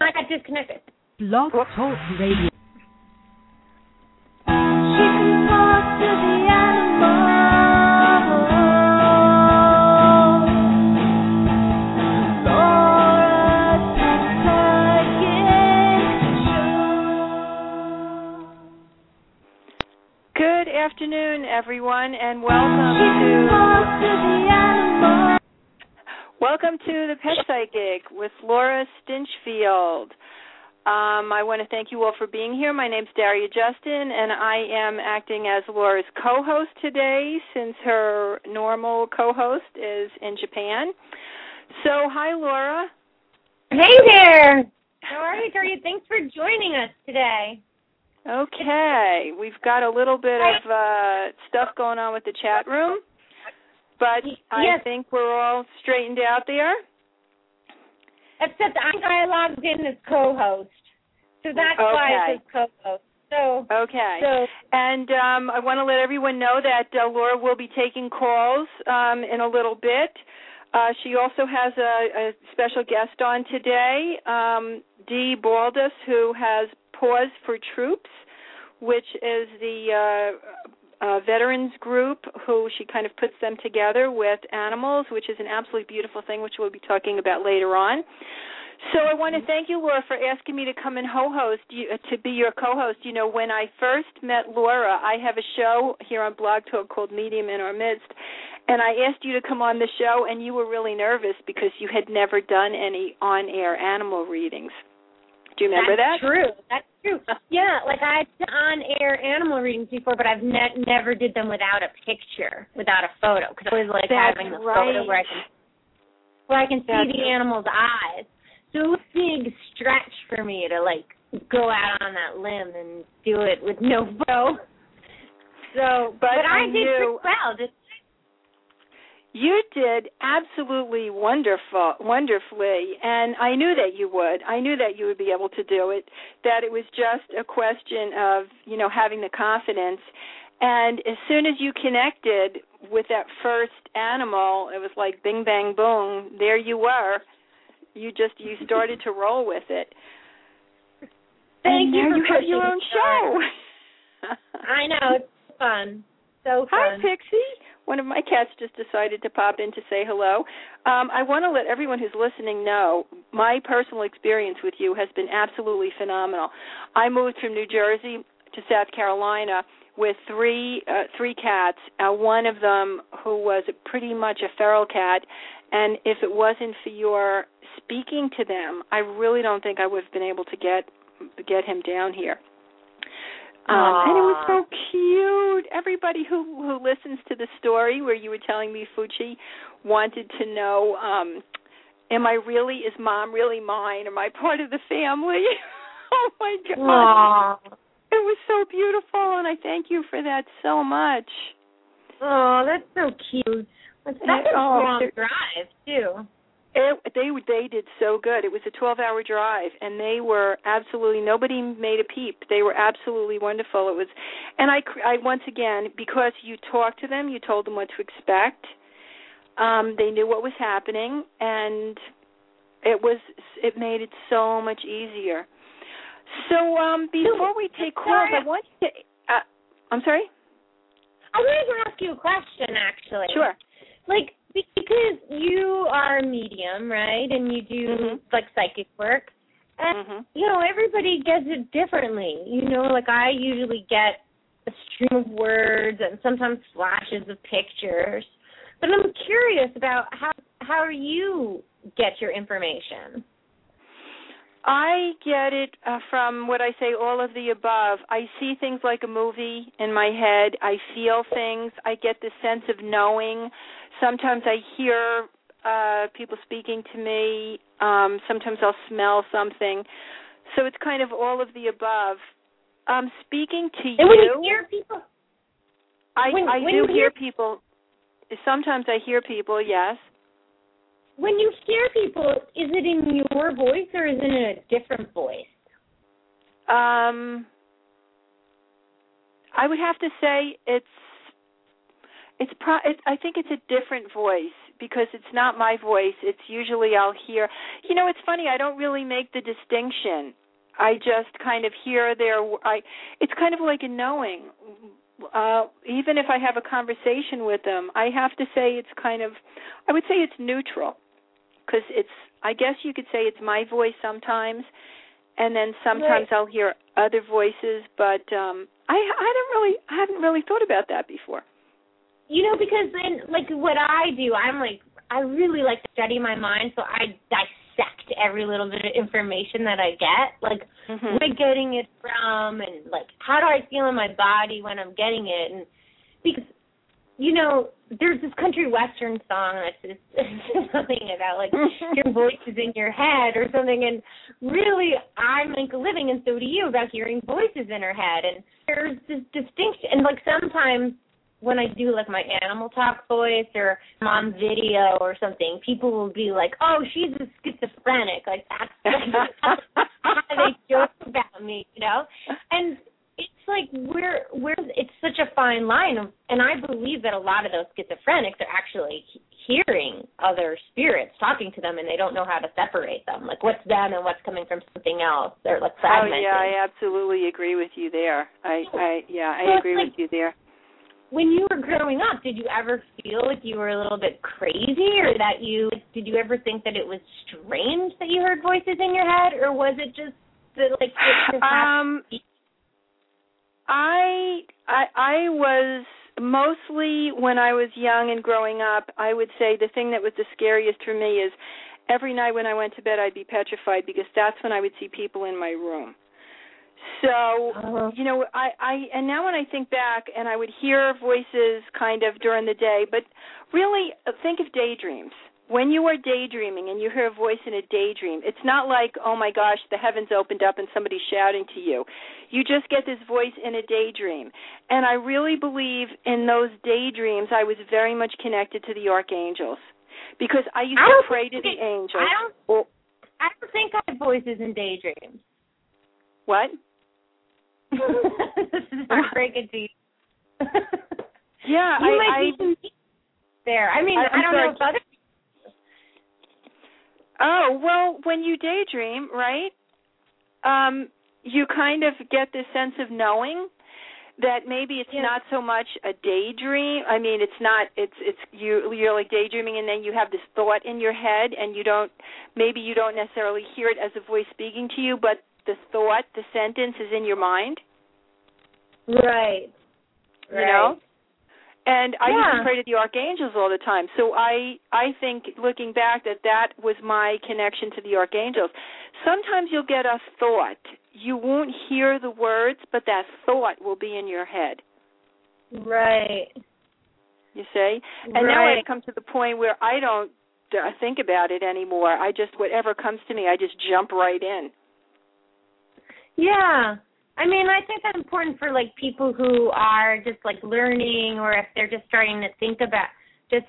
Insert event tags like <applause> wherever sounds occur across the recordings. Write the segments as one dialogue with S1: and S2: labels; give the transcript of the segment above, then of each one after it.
S1: I got disconnected.
S2: Blog Talk Radio.
S3: Good afternoon, everyone, and welcome welcome to the Pet Psychic with Laura Stinchfield. Um, I want to thank you all for being here. My name's Daria Justyn, and I am acting as Laura's co-host today, since her normal co-host is in Japan. So, hi, Laura.
S1: Hey there. How are you, Daria? Thanks for joining us today.
S3: Okay, we've got a little bit of uh, stuff going on with the chat room, but I
S1: Yes.
S3: think we're all straightened out there.
S1: Except I I logged in as co-host, so that's why
S3: Okay.
S1: it says co-host. So,
S3: Okay.
S1: so
S3: And um, I want to let everyone know that uh, Laura will be taking calls um, in a little bit. Uh, she also has a, a special guest on today, um, Dee Baldus, who has Paws for Troops, which is the uh, uh, veterans group who she kind of puts them together with animals, which is an absolutely beautiful thing, which we'll be talking about later on. So I want to thank you, Laura, for asking me to come and co-host you, uh, to be your co-host. You know, when I first met Laura, I have a show here on Blog Talk called Medium in Our Midst, and I asked you to come on the show, and you were really nervous because you had never done any on-air animal readings. Do you remember
S1: that's
S3: that?
S1: true. That's true. Yeah, like I've done on-air animal readings before, but I've ne- never did them without a picture, without a photo, because I always like
S3: That's
S1: having the
S3: right.
S1: photo where I can where I can see
S3: That's
S1: the
S3: right.
S1: animal's eyes. So it was a big stretch for me to like go out on that limb and do it with no <laughs> photo. So,
S3: But
S1: I,
S3: I
S1: did
S3: knew-
S1: pretty well. Just
S3: You did absolutely wonderful, wonderfully, and I knew that you would. I knew that you would be able to do it. That it was just a question of you know having the confidence. And as soon as you connected with that first animal, it was like bing bang boom. There you were. You just you started to roll with it. and
S1: Thank you for
S3: you have your own show.
S1: I know it's fun, so fun. Hi.
S3: Pixie. One of my cats just decided to pop in to say hello. Um, I want to let everyone who's listening know my personal experience with you has been absolutely phenomenal. I moved from New Jersey to South Carolina with three uh, three cats. Uh, one of them who was pretty much a feral cat, and if it wasn't for your speaking to them, I really don't think I would have been able to get get him down here. Um, and it was so cute. Everybody who who listens to the story where you were telling me Fuchi wanted to know, um, am I really is mom really mine? Am I part of the family? <laughs> oh my god.
S1: Aw.
S3: It was so beautiful and I thank you for that so much.
S1: Oh, that's so cute. That's that's a long drive too.
S3: It, they they did so good. It was a 12-hour drive, and they were absolutely nobody made a peep. They were absolutely wonderful. It was, and I I once again because you talked to them, you told them what to expect. Um, they knew what was happening, and it was it made it so much easier. So um, before we take calls, I want to. Uh, I'm sorry.
S1: I wanted to ask you a question, actually.
S3: Sure.
S1: Like because you are a medium, right? And you do
S3: Mhm.
S1: like psychic work. And
S3: Mhm.
S1: you know, everybody gets it differently. You know, like I usually get a stream of words and sometimes flashes of pictures. But I'm curious about how how you get your information.
S3: I get it uh, from what I say, all of the above. I see things like a movie in my head. I feel things. I get this sense of knowing. Sometimes I hear uh people speaking to me. Um sometimes I'll smell something. So it's kind of all of the above. Um speaking to
S1: And when you hear people
S3: I
S1: when-
S3: I
S1: when
S3: do
S1: you
S3: hear
S1: hear-
S3: people sometimes I hear people, yes.
S1: when you hear people, is it in your voice or is it in a different voice?
S3: Um, I would have to say it's it's pro. It, I think it's a different voice because it's not my voice. It's usually I'll hear. You know, it's funny. I don't really make the distinction. I just kind of hear their. I. It's kind of like a knowing. Uh, even if I have a conversation with them, I have to say it's kind of. I would say it's neutral, because it's. I guess you could say it's my voice sometimes, and then sometimes right. I'll hear other voices. But um I I don't really I haven't really thought about that before.
S1: You know, because then like what I do, I'm like I really like to study my mind, so I dissect every little bit of information that I get. Like mm-hmm. where getting it from and like how do I feel in my body when I'm getting it and because you know, there's this country western song that's just <laughs> something about like <laughs> your voice is in your head or something and really I make a living and so do you about hearing voices in our head and there's this distinction and like sometimes when I do like my animal talk voice or I'm on video or something, people will be like, "Oh, she's a schizophrenic." Like that's <laughs> how they joke about me, you know. And it's like we're we're it's such a fine line of, and I believe that a lot of those schizophrenics are actually hearing other spirits talking to them and they don't know how to separate them like what's them and what's coming from something else they're like fragmented.
S3: oh yeah i absolutely agree with you there i i yeah i so agree like, with you there
S1: when you were growing up did you ever feel like you were a little bit crazy or that you did you ever think that it was strange that you heard voices in your head or was it just that like it just
S3: um I I I was mostly when I was young and growing up, I would say the thing that was the scariest for me is every night when I went to bed I'd be petrified because that's when I would see people in my room. So, uh-huh. you know, I I and now when I think back and I would hear voices kind of during the day, but really uh, think of daydreams when you are daydreaming and you hear a voice in a daydream, it's not like, oh my gosh, the heavens opened up and somebody's shouting to you. You just get this voice in a daydream. And I really believe in those daydreams, I was very much connected to the archangels because I used I to pray to the angels. I
S1: don't, I don't think I have voices in daydreams.
S3: What?
S1: This is heartbreaking to you.
S3: yeah,
S1: you
S3: I,
S1: might I, be there. I mean, I, I don't know if other
S3: Oh, well, when you daydream, right? Um you kind of get this sense of knowing that maybe it's yeah. not so much a daydream. I mean, it's not it's it's you you're like daydreaming and then you have this thought in your head and you don't maybe you don't necessarily hear it as a voice speaking to you, but the thought, the sentence is in your mind.
S1: Right.
S3: You right. know? And I yeah. used to pray to the archangels all the time. So I I think looking back that that was my connection to the archangels. Sometimes you'll get a thought. You won't hear the words, but that thought will be in your head.
S1: Right.
S3: You see? And right. now I've come to the point where I don't uh, think about it anymore. I just whatever comes to me, I just jump right in.
S1: Yeah. I mean, I think that's important for like people who are just like learning or if they're just starting to think about just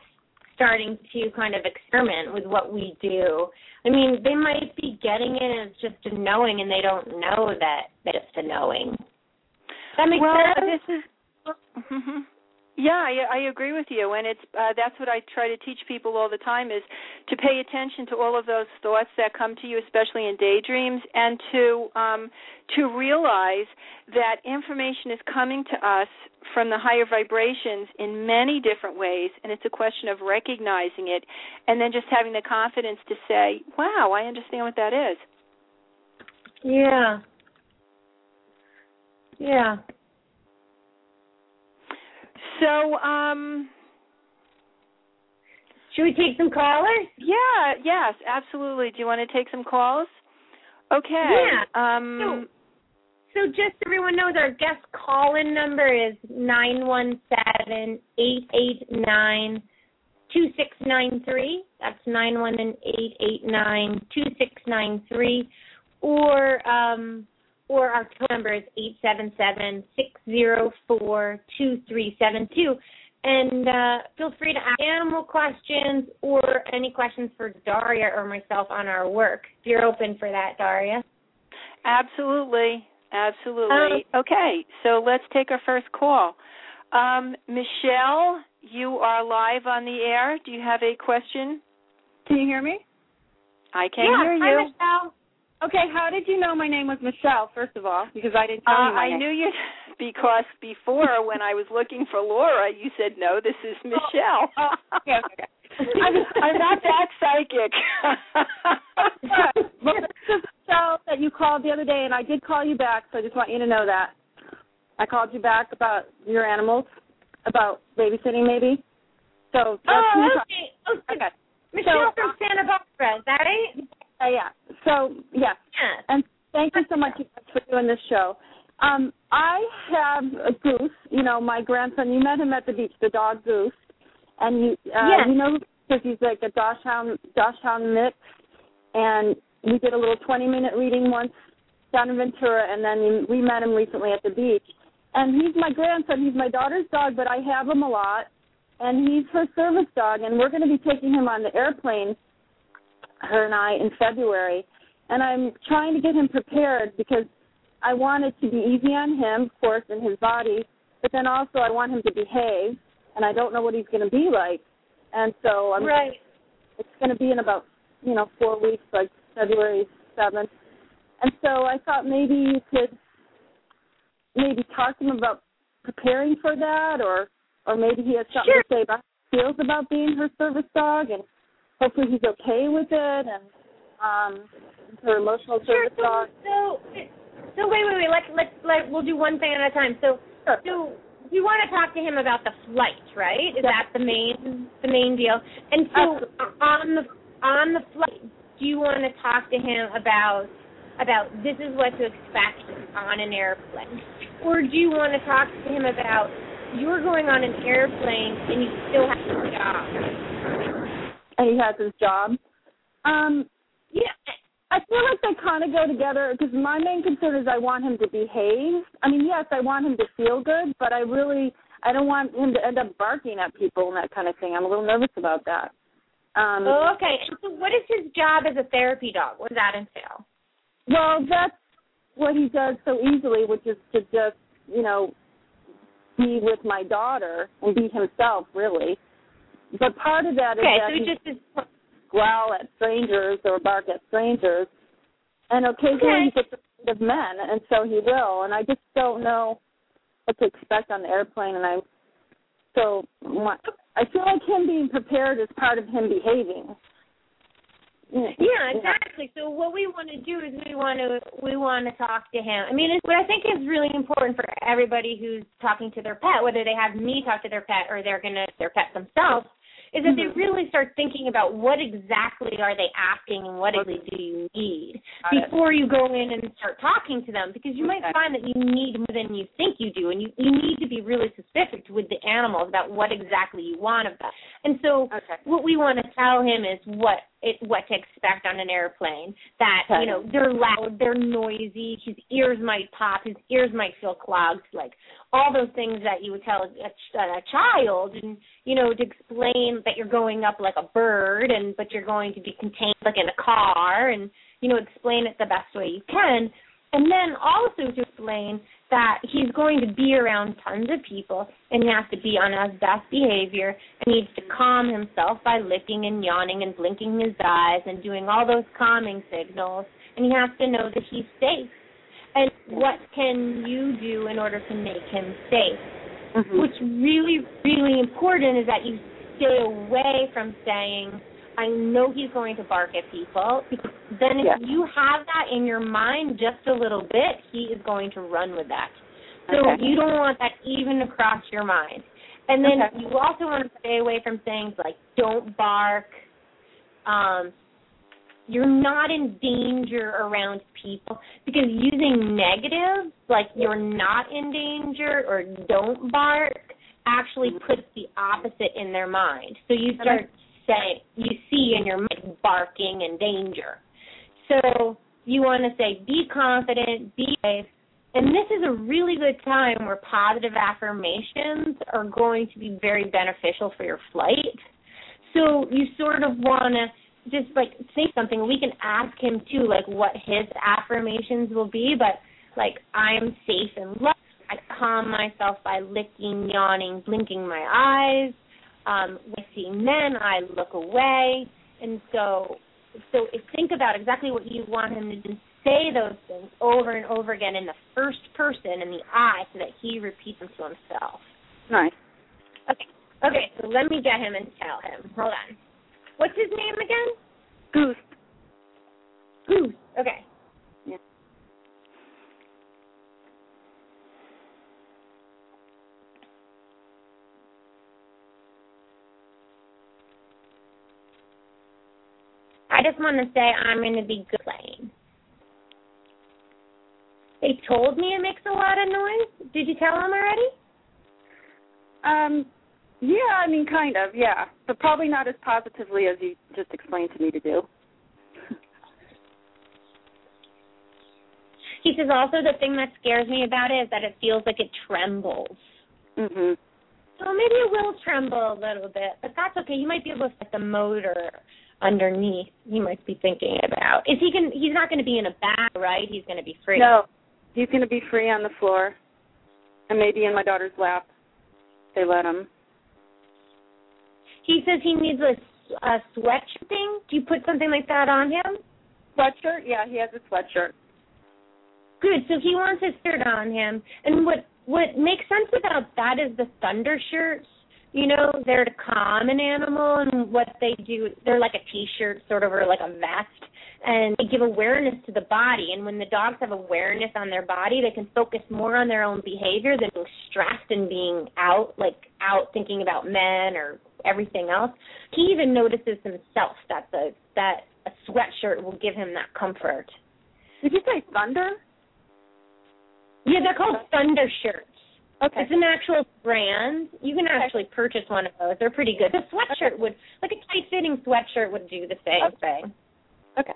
S1: starting to kind of experiment with what we do. I mean, they might be getting it as just a knowing and they don't know that that it's a knowing. That makes
S3: well,
S1: sense.
S3: This is <laughs> mm-hmm. Yeah, I, I agree with you, and it's uh, that's what I try to teach people all the time is to pay attention to all of those thoughts that come to you, especially in daydreams, and to um, to realize that information is coming to us from the higher vibrations in many different ways, and it's a question of recognizing it, and then just having the confidence to say, "Wow, I understand what that is."
S1: Yeah. Yeah.
S3: So, um
S1: should we take some callers?
S3: Yeah, yes, absolutely. Do you want to take some calls? Okay.
S1: Yeah.
S3: Um
S1: so, so just so everyone knows our guest call in number is nine one seven eight eight nine two six nine three. That's nine one eight eight nine two six nine three. Or um or our phone number is eight seven seven six zero four two three seven two. And uh, feel free to ask animal questions or any questions for Daria or myself on our work. If you're open for that, Daria.
S3: Absolutely. Absolutely. Um, okay, so let's take our first call. Um, Michelle you are live on the air. Do you have a question?
S4: Can you hear me?
S3: I can
S1: yeah,
S3: hear
S1: hi. Michelle.
S4: Okay, how did you know my name was Michelle, first of all? Because I didn't tell
S3: Uh,
S4: you my
S3: I
S4: name.
S3: knew you <laughs> because before when I was looking for Laura, you said no, this is Michelle.
S4: Oh, okay, okay. <laughs>
S3: I'm, I'm not that psychic. <laughs>
S4: well, this is Michelle that you called the other day, and I did call you back, so I just want you to know that. I called you back about your animals, about babysitting maybe. So that's
S1: Oh,
S4: you called-
S1: okay. Oh, so
S4: okay.
S1: Michelle
S4: So,
S1: from Santa Barbara, is that right?
S4: Uh, yeah. So yeah,
S1: Yes.
S4: and thank you so much for doing this show. Um, I have a goose. You know, my grandson. You met him at the beach, the dog goose, and you, uh,
S1: Yes.
S4: you know, because he's like a Dachshund, Dachshund mix, and we did a little 20-minute reading once down in Ventura, and then we met him recently at the beach. And he's my grandson. He's my daughter's dog, but I have him a lot, and he's her service dog, and we're going to be taking him on the airplane, her and I, in February. And I'm trying to get him prepared because I want it to be easy on him, of course, and his body, but then also I want him to behave, and I don't know what he's going to be like. And so I'm
S1: Right.
S4: it's going to be in about you know four weeks, like February seventh. And so I thought maybe you could maybe talk to him about preparing for that, or or maybe he has something
S1: Sure.
S4: to say about how he feels about being her service dog, and hopefully he's okay with it, and um, her emotional
S1: Sure.
S4: service dog.
S1: So, so, so wait, wait, wait. Let's let's let we'll do one thing at a time. So,
S4: Sure.
S1: so you want to talk to him about the flight, right? Is
S4: Yeah.
S1: that the main the main deal? And so on the on the flight, do you want to talk to him about about this is what to expect on an airplane, or do you want to talk to him about you're going on an airplane and you still have a job?
S4: He has his job. Um,
S1: Yeah.
S4: I feel like they kind of go together because my main concern is I want him to behave. I mean, yes, I want him to feel good, but I really I don't want him to end up barking at people and that kind of thing. I'm a little nervous about that. Um,
S1: Oh, okay. So, what is his job as a therapy dog? What does that entail?
S4: Well, that's what he does so easily, which is to just you know be with my daughter and be himself, really. But part of that is
S1: Okay,
S4: that
S1: so he just is
S4: growl at strangers or bark at strangers. And occasionally
S1: Okay.
S4: he gets afraid of men, and so he will. And I just don't know what to expect on the airplane. And I, so I feel like him being prepared is part of him behaving.
S1: Yeah, exactly. So what we want to do is we want to we want to talk to him. I mean, it's, what I think is really important for everybody who's talking to their pet, whether they have me talk to their pet or they're gonna their pet themselves, is that they mm-hmm. really start thinking about what exactly are they asking and what exactly do you need before you go in and start talking to them because you might find that you need more than you think you do and you, you need to be really specific with the animals about what exactly you want of them. And so
S4: Okay.
S1: what we want to tell him is what it what to expect on an airplane. That you know they're loud, they're noisy. His ears might pop, his ears might feel clogged, like all those things that you would tell a, ch- a child, and you know to explain that you're going up like a bird, and but you're going to be contained like in a car, and you know explain it the best way you can. And then also to explain that he's going to be around tons of people and he has to be on his best behavior and needs to calm himself by licking and yawning and blinking his eyes and doing all those calming signals. And he has to know that he's safe. And what can you do in order to make him safe?
S4: Mhm.
S1: What's really, really important is that you stay away from saying, I know he's going to bark at people then if you have that in your mind just a little bit, he is going to run with that. So
S4: Okay.
S1: you don't want that even across your mind. And then
S4: Okay.
S1: you also want to stay away from things like don't bark. Um you're not in danger around people because using negatives like you're not in danger or don't bark actually puts the opposite in their mind. So you start saying you see in your mind barking and danger. So you want to say be confident, be safe. And this is a really good time where positive affirmations are going to be very beneficial for your flight. So you sort of want to just like say something. We can ask him too, like what his affirmations will be, but like I am safe and loved. I calm myself by licking, yawning, blinking my eyes. Um, when I see men, I look away. And so, so think about exactly what you want him to do. Say those things over and over again in the first person in the I, so that he repeats them to himself.
S4: Nice.
S1: Okay. Okay. So let me get him and tell him. Hold on. What's his name again?
S4: Goose.
S1: Goose. Okay.
S4: Yeah.
S1: I just want to say I'm going to be good playing. They told me it makes a lot of noise. Did you tell them already?
S4: Um, yeah, I mean, kind of, yeah, but probably not as positively as you just explained to me to do. <laughs>
S1: He says also the thing that scares me about it is that it feels like it trembles.
S4: Mhm.
S1: So maybe it will tremble a little bit, but that's okay. You might be able to set the motor underneath. You might be thinking about. Is he going? He's not going to be in a bag, right? He's going to be free.
S4: No, he's going to be free on the floor, and maybe in my daughter's lap. They let him.
S1: He says he needs a, a sweatshirt thing. Do you put something like that on him?
S4: Sweatshirt? Yeah, he has a sweatshirt.
S1: Good. So he wants his shirt on him. And what what makes sense about that is the thunder shirts. You know, they're to calm an animal, and what they do, they're like a t-shirt, sort of, or like a vest, and they give awareness to the body. And when the dogs have awareness on their body, they can focus more on their own behavior than being stressed and being out, like out thinking about men or everything else. He even notices himself that the that a sweatshirt will give him that comfort.
S4: Did you say thunder?
S1: Yeah, they're called Thunder shirts.
S4: Okay.
S1: It's an actual brand. You can actually purchase one of those. They're pretty good. The sweatshirt would, like a tight fitting sweatshirt, would do the same
S4: Okay.
S1: thing.
S4: Okay.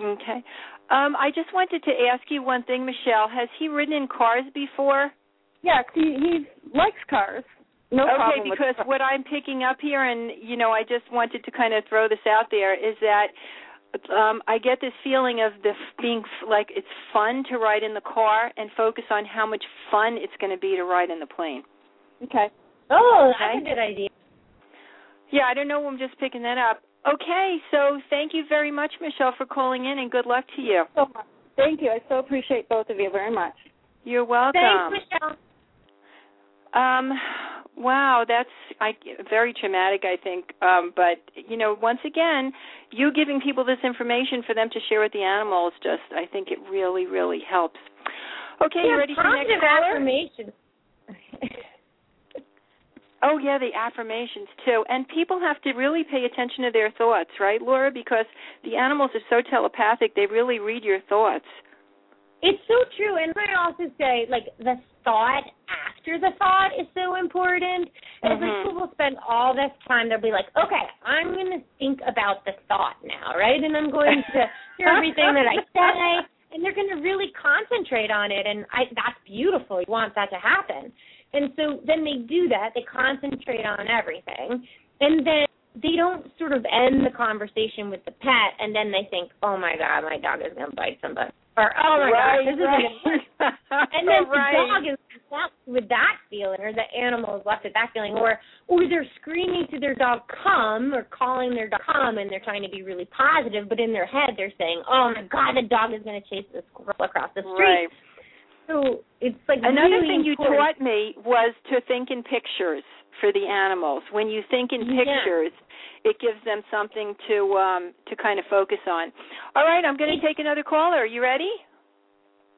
S3: Okay. Um, I just wanted to ask you one thing, Michelle. Has he ridden in cars before?
S4: Yes, he he likes cars. No
S3: okay,
S4: problem with
S3: because what I'm picking up here, and you know, I just wanted to kind of throw this out there, is that um, I get this feeling of the f- being f- like it's fun to ride in the car and focus on how much fun it's going to be to ride in the plane.
S4: Okay.
S1: Oh, that's
S3: Okay.
S1: a good idea.
S3: Yeah, I don't know. I'm just picking that up. Okay, so thank you very much, Michelle, for calling in, and good luck to you.
S4: So much. Thank you. I so appreciate both of you very much.
S3: You're welcome.
S1: Thanks, Michelle.
S3: Um, wow, that's I, very traumatic, I think. Um, but you know, once again, you giving people this information for them to share with the animals, just I think it really, really helps. Okay, you
S1: Yeah,
S3: ready for the next
S1: affirmation. <laughs>
S3: Oh yeah, the affirmations too. And people have to really pay attention to their thoughts, right, Laura? Because the animals are so telepathic; they really read your thoughts.
S1: It's so true, and I also say like the thought after the thought is so important. And
S3: Mhm.
S1: like people spend all this time, they'll be like, okay, I'm going to think about the thought now, right? And I'm going to <laughs> hear everything that I say, and they're going to really concentrate on it, and I that's beautiful. You want that to happen, and so then they do that. They concentrate on everything, and then they don't sort of end the conversation with the pet, and then they think, oh my god, my dog is going to bite somebody. Or oh my
S3: right,
S1: gosh, this
S3: right.
S1: gonna. <laughs> And then
S3: right.
S1: the dog is left with that feeling, or the animal is left with that feeling, or or they're screaming to their dog come, or calling their dog come, and they're trying to be really positive, but in their head they're saying, oh my god, the dog is going to chase this squirrel across the street.
S3: Right.
S1: So it's like
S3: Another
S1: really
S3: thing you taught me was to think in pictures for the animals. When you think in
S1: Yeah.
S3: pictures, it gives them something to um to kind of focus on. All right, I'm going to take another caller. Are you ready?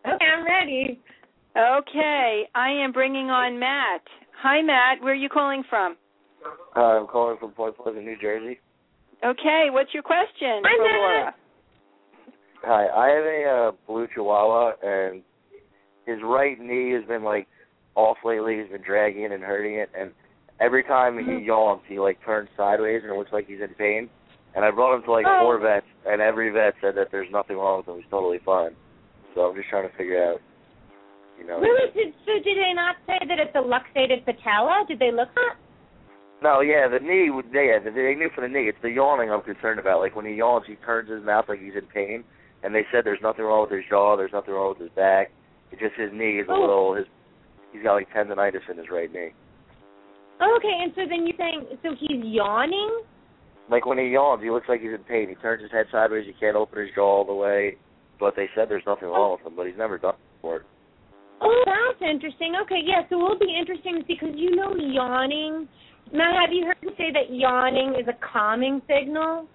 S1: Okay, I'm ready.
S3: Okay, I am bringing on Matt. Hi, Matt. Where are you calling from?
S5: Hi, I'm calling from Point Pleasant, New Jersey.
S3: Okay, what's your question
S1: Hi,
S3: for
S1: Matt.
S3: Laura?
S5: Hi, I have a uh, blue Chihuahua, and his right knee has been like off lately. He's been dragging it and hurting it, and every time he mm-hmm. yawns, he like turns sideways, and it looks like he's in pain. And I brought him to like
S1: Oh.
S5: four vets, and every vet said that there's nothing wrong with him. He's totally fine. So I'm just trying to figure out, you know.
S1: Really? Did, so did they not say that it's a luxated patella? Did they look at?
S5: No, yeah, the knee. would- Yeah, they knew for the knee. It's the yawning I'm concerned about. Like when he yawns, he turns his mouth like he's in pain. And they said there's nothing wrong with his jaw. There's nothing wrong with his back. It's just his knee is a
S1: Oh.
S5: little. His he's got like tendonitis in his right knee.
S1: Oh, okay, and so then you're saying so he's yawning?
S5: Like when he yawns, he looks like he's in pain. He turns his head sideways. He can't open his jaw all the way. But they said there's nothing wrong with him. But he's never done it before.
S1: Oh, that's interesting. Okay, yeah, so it'll be interesting to see because you know yawning. Matt, have you heard me say that yawning is a calming signal?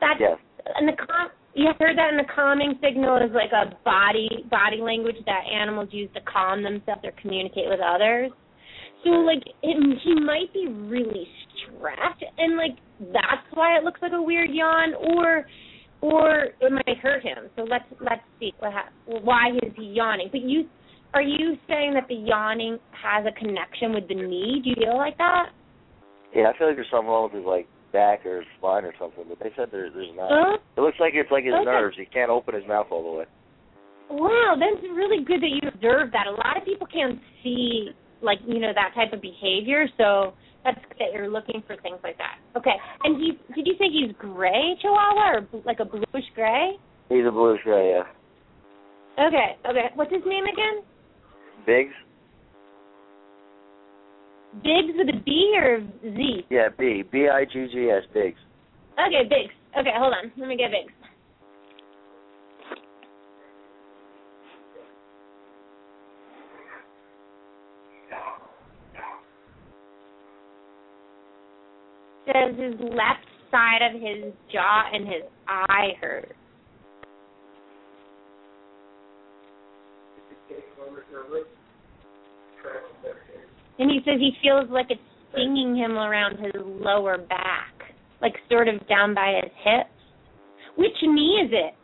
S1: That's
S5: Yes.
S1: and the com- you heard that in the calming signal is like a body body language that animals use to calm themselves or communicate with others. So like it, he might be really stressed and like that's why it looks like a weird yawn or or it might hurt him. So let's let's see what ha- why is he yawning. But you are you saying that the yawning has a connection with the knee? Do you feel like that?
S5: Yeah, I feel like there's something wrong with his like back or his spine or something. But they said there, there's not.
S1: Huh?
S5: It looks like it's like his
S1: Okay.
S5: nerves. He can't open his mouth all the way.
S1: Wow, that's really good that you observed that. A lot of people can't see like, you know, that type of behavior, so that's good that you're looking for things like that. Okay. And he did you say he's gray chihuahua or like a bluish gray?
S5: He's a bluish gray, yeah.
S1: Okay, okay. What's his name again?
S5: Biggs?
S1: Biggs with a B or Z?
S5: Yeah, B. B I G G S, Biggs.
S1: Okay, Biggs. Okay, hold on. Let me get Biggs. Says his left side of his jaw and his eye hurt. And he says he feels like it's stinging him around his lower back, like sort of down by his hips. Which knee is it?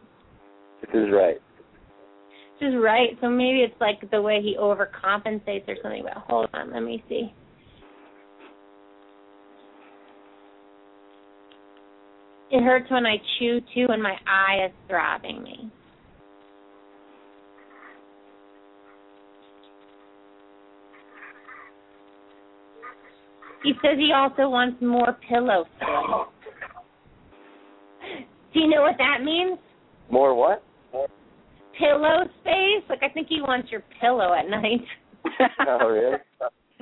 S5: This is right.
S1: This is right. So maybe it's like the way he overcompensates or something. But hold on, let me see. It hurts when I chew too, and my eye is throbbing me. He says he also wants more pillow space. Do you know what that means?
S5: More what?
S1: Pillow space? Like I think he wants your pillow at night. <laughs>
S5: oh, really?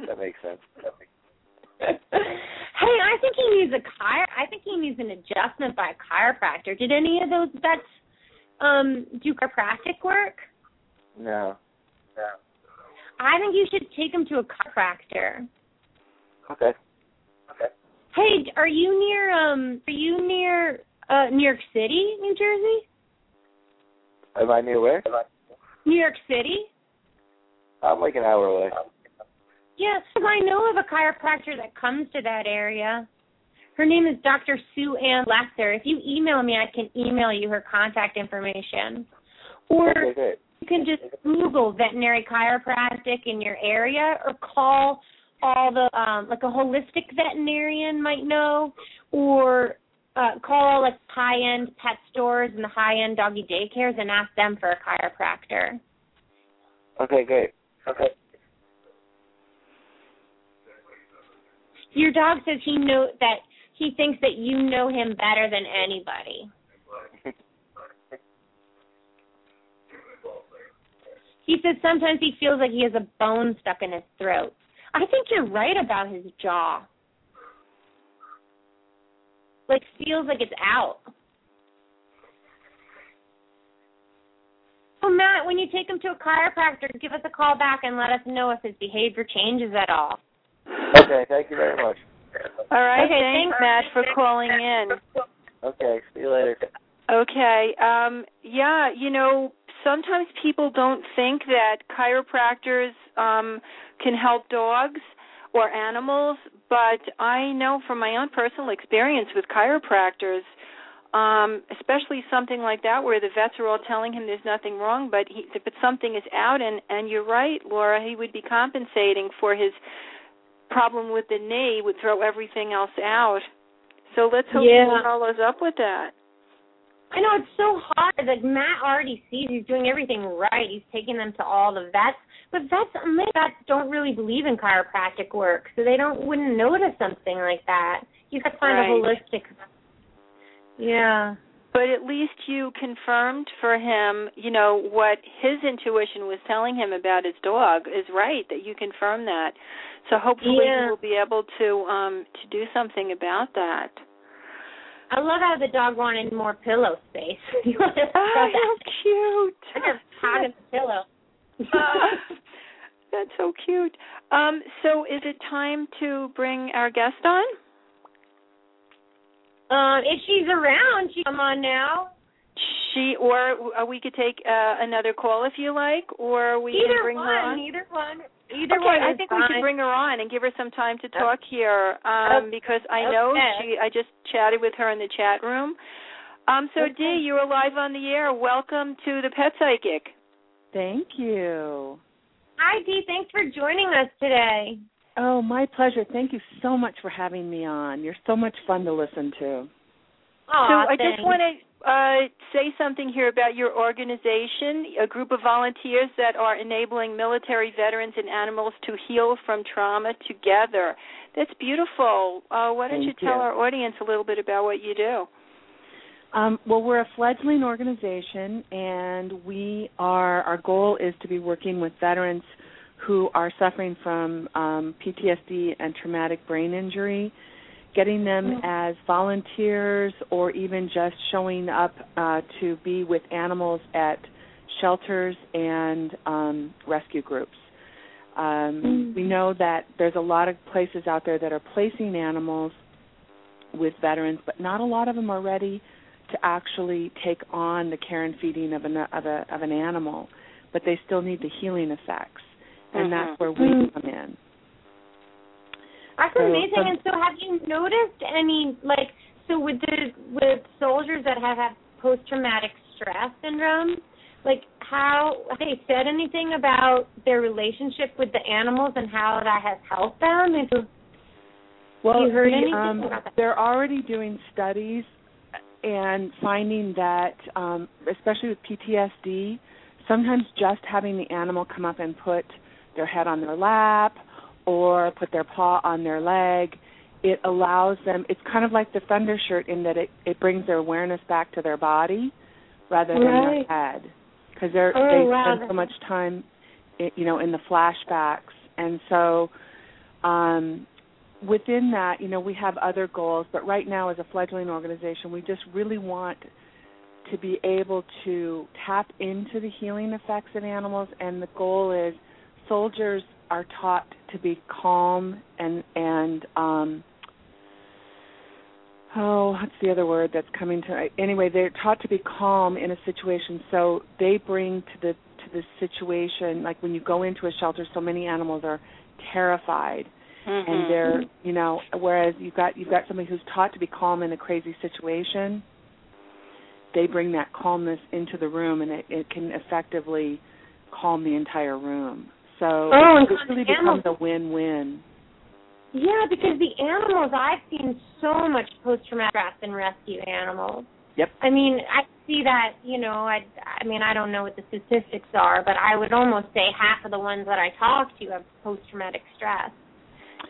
S5: That makes sense. <laughs>
S1: hey, I think he needs a chiro. I think he needs an adjustment by a chiropractor. Did any of those vets um do chiropractic work?
S5: No. No.
S1: I think you should take him to a chiropractor.
S5: Okay. Okay.
S1: Hey, are you near um are you near uh New York City, New Jersey?
S5: Am I near where?
S1: New York City?
S5: I'm like an hour away.
S1: Yes, I know of a chiropractor that comes to that area. Her name is Dr. Sue Ann Lesser. If you email me, I can email you her contact information. Or
S5: Okay,
S1: you can just Google veterinary chiropractic in your area or call all the um like a holistic veterinarian might know or uh call like high end pet stores and the high end doggy daycares and ask them for a chiropractor.
S5: Okay, great. Okay.
S1: Your dog says he know that he thinks that you know him better than anybody. <laughs> He says sometimes he feels like he has a bone stuck in his throat. I think you're right about his jaw. Like feels like it's out. So Matt, when you take him to a chiropractor, give us a call back and let us know if his behavior changes at all.
S5: Okay, thank you very much.
S3: All right,
S1: Okay,
S3: thanks,
S1: thanks.
S3: Matt, for calling in.
S5: Okay, see you later.
S3: Okay. Um yeah, you know, sometimes people don't think that chiropractors um can help dogs or animals, but I know from my own personal experience with chiropractors um especially something like that where the vets are all telling him there's nothing wrong but he but something is out and and you're right Laura he would be compensating for his problem with the knee would throw everything else out so let's hope
S1: Yeah.
S3: he follows up with that
S1: I know it's so hard. Like Matt already sees he's doing everything right. He's taking them to all the vets, but vets, many vets don't really believe in chiropractic work, so they don't wouldn't notice something like that. You got to find
S3: Right.
S1: a holistic. Yeah.
S3: but at least you confirmed for him, you know, what his intuition was telling him about his dog is right. That you confirm that. So hopefully
S1: Yeah.
S3: you will be able to um to do something about that.
S1: I love how the dog wanted more pillow space. <laughs> You want to
S3: Oh, how cute!
S1: I just hogging the pillow. <laughs>
S3: That's so cute. Um, so is it time to bring our guest on?
S1: um, if she's around, she come on now.
S3: She or uh, we could take uh, another call if you like, or we
S1: either
S3: can bring
S1: one,
S3: her on.
S1: either one, either
S3: okay,
S1: one.
S3: I think
S1: fine.
S3: we should bring her on and give her some time to talk here, um,
S1: Okay.
S3: because I know she. I just chatted with her in the chat room. Um, so
S1: Okay.
S3: Dee, you're live on the air. Welcome to the Pet Psychic.
S6: Thank you.
S1: Hi, Dee. Thanks for joining us today.
S6: Oh, my pleasure. Thank you so much for having me on. You're so much fun to listen to.
S1: Aw,
S3: so I
S1: thanks.
S3: just want to uh, say something here about your organization, a group of volunteers that are enabling military veterans and animals to heal from trauma together. That's beautiful. Uh, why don't
S6: Thank
S3: you tell
S6: you.
S3: our audience a little bit about what you do?
S6: Um, well, we're a fledgling organization, and we are. Our goal is to be working with veterans who are suffering from um, PTSD and traumatic brain injury, getting them as volunteers or even just showing up uh, to be with animals at shelters and um, rescue groups. Um, We know that there's a lot of places out there that are placing animals with veterans, but not a lot of them are ready to actually take on the care and feeding of an of a of an animal, but they still need the healing effects, and
S3: Mhm.
S6: that's where we
S1: Mhm.
S6: come in.
S1: That's
S6: So,
S1: amazing.
S6: some-
S1: and so, have you noticed any like so with the with soldiers that have had post traumatic stress syndrome? Like, how have they said anything about their relationship with the animals and how that has helped them? If you-
S6: Well,
S1: you heard
S6: the,
S1: anything
S6: um,
S1: about that?
S6: they're already doing studies and finding that, um, especially with PTSD, sometimes just having the animal come up and put their head on their lap or put their paw on their leg, it allows them. It's kind of like the thunder shirt in that it it brings their awareness back to their body rather than
S1: Right.
S6: their head because they're
S1: Oh,
S6: they
S1: wow,
S6: spend so much time, you know, in the flashbacks, and so. um within that, you know, we have other goals, but right now as a fledgling organization, we just really want to be able to tap into the healing effects of animals and the goal is soldiers are taught to be calm and and um oh what's the other word that's coming to anyway they're taught to be calm in a situation. So they bring to the to the situation like when you go into a shelter so many animals are terrified.
S3: Mm-hmm.
S6: and they're you know whereas you've got you've got somebody who's taught to be calm in a crazy situation they bring that calmness into the room and it, it can effectively calm the entire room so
S1: Oh,
S6: it, really becomes a win-win
S1: Yeah, because the animals I've seen so much post traumatic stress in rescue animals.
S6: Yep.
S1: I mean, I see that, you know, I I mean, I don't know what the statistics are, but I would almost say half of the ones that I talk to have post traumatic stress.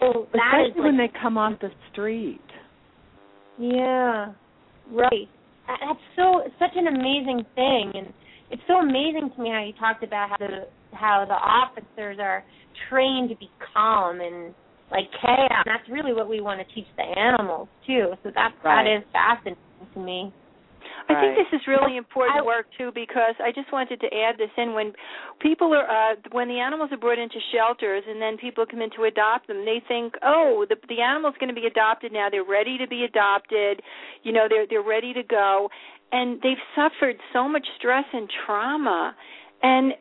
S1: So that is
S6: especially when they come off the street
S1: yeah, right. That's so such an amazing thing, and it's so amazing to me how you talked about how the how the officers are trained to be calm and like chaos. That's really what we want to teach the animals too. So that
S6: Right.
S1: that is fascinating to me.
S3: I think this is really important work too because I just wanted to add this in when people are uh when the animals are brought into shelters and then people come in to adopt them they think oh the the animal's going to be adopted now they're ready to be adopted you know they're they're ready to go and they've suffered so much stress and trauma and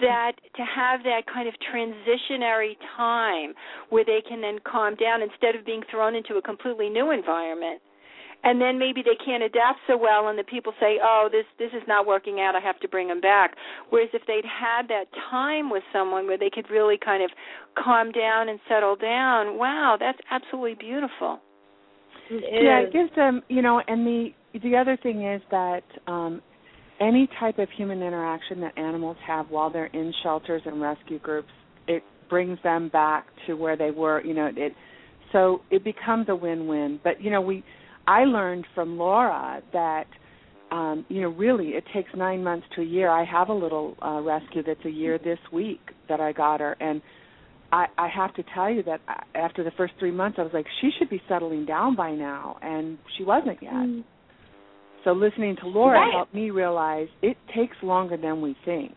S3: that to have that kind of transitionary time where they can then calm down instead of being thrown into a completely new environment. And then maybe they can't adapt so well and the people say oh this this is not working out. I have to bring them back. Whereas if they'd had that time with someone where they could really kind of calm down and settle down wow that's absolutely beautiful.
S1: It
S6: yeah
S1: is.
S6: it gives them you know and the the other thing is that um any type of human interaction that animals have while they're in shelters and rescue groups it brings them back to where they were you know it so it becomes a win-win but you know we i learned from laura that um, you know, really, it takes nine months to a year. I have a little uh, rescue that's a year this week that I got her, and I, I have to tell you that after the first three months, I was like, she should be settling down by now, and she wasn't yet. Mm. So listening to Laura
S1: right.
S6: helped me realize it takes longer than we think.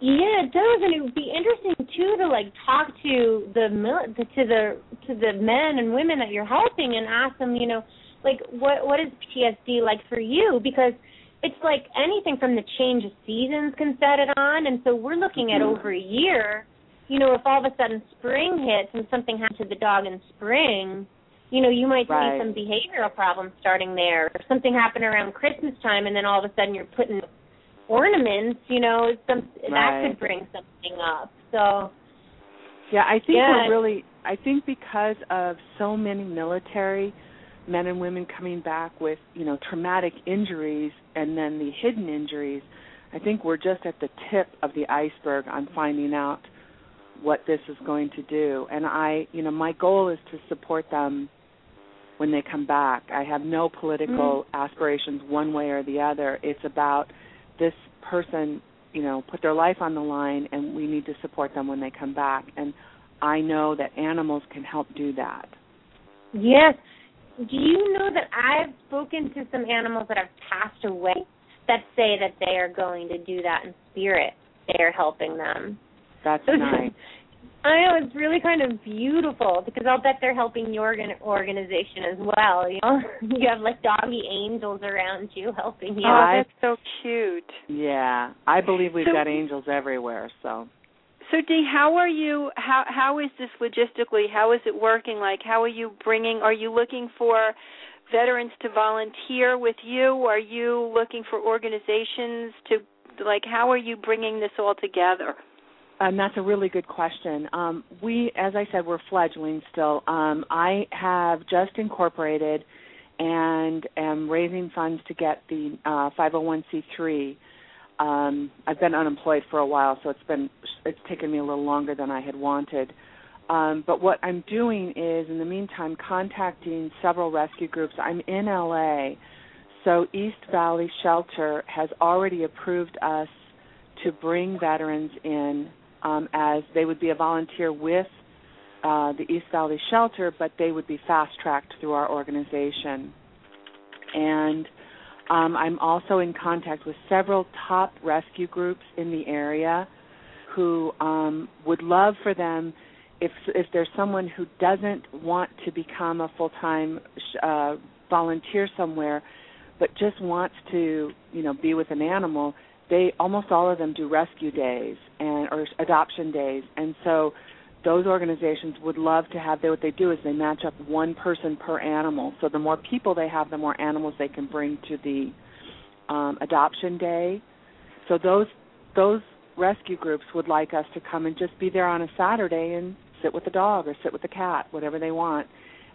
S1: Yeah, it does, and it would be interesting too to like talk to the to the to the men and women that you're helping and ask them, you know, like what what is PTSD like for you? Because it's like anything from the change of seasons can set it on, and so we're looking at mm-hmm. over a year. You know, if all of a sudden spring hits and something happens to the dog in spring, you know, you might
S6: right.
S1: see some behavioral problems starting there. Or something happened around Christmas time, and then all of a sudden you're putting ornaments. You know, some
S6: right.
S1: that could bring something up. So.
S6: Yeah, I think
S1: yeah.
S6: we're really. I think because of so many military men and women coming back with you know traumatic injuries and then the hidden injuries i think we're just at the tip of the iceberg on finding out what this is going to do and i you know my goal is to support them when they come back i have no political
S1: mm.
S6: aspirations one way or the other it's about this person you know put their life on the line and we need to support them when they come back and i know that animals can help do that
S1: yes do you know that I've spoken to some animals that have passed away that say that they are going to do that in spirit? They are helping them.
S6: That's <laughs> nice.
S1: I know it's really kind of beautiful because I'll bet they're helping your organization as well. You know, <laughs> you have like doggy angels around you helping you.
S3: Oh, that's so cute.
S6: Yeah, I believe we've
S3: so,
S6: got angels everywhere. So
S3: so Dee, how are you how how is this logistically? How is it working like? How are you bringing are you looking for veterans to volunteer with you? Are you looking for organizations to like how are you bringing this all together?
S6: Um, that's a really good question. Um, we, as I said, we're fledgling still. Um, I have just incorporated and am raising funds to get the uh, 501c3 um, I've been unemployed for a while, so it's been it's taken me a little longer than I had wanted. Um, but what I'm doing is, in the meantime, contacting several rescue groups. I'm in LA, so East Valley Shelter has already approved us to bring veterans in um, as they would be a volunteer with uh, the East Valley Shelter, but they would be fast tracked through our organization. And um, I'm also in contact with several top rescue groups in the area who um, would love for them if if there's someone who doesn't want to become a full time uh, volunteer somewhere, but just wants to you know be with an animal. They almost all of them do rescue days and or adoption days, and so those organizations would love to have they what they do is they match up one person per animal. So the more people they have the more animals they can bring to the um, adoption day. So those those rescue groups would like us to come and just be there on a saturday and sit with the dog or sit with the cat whatever they want.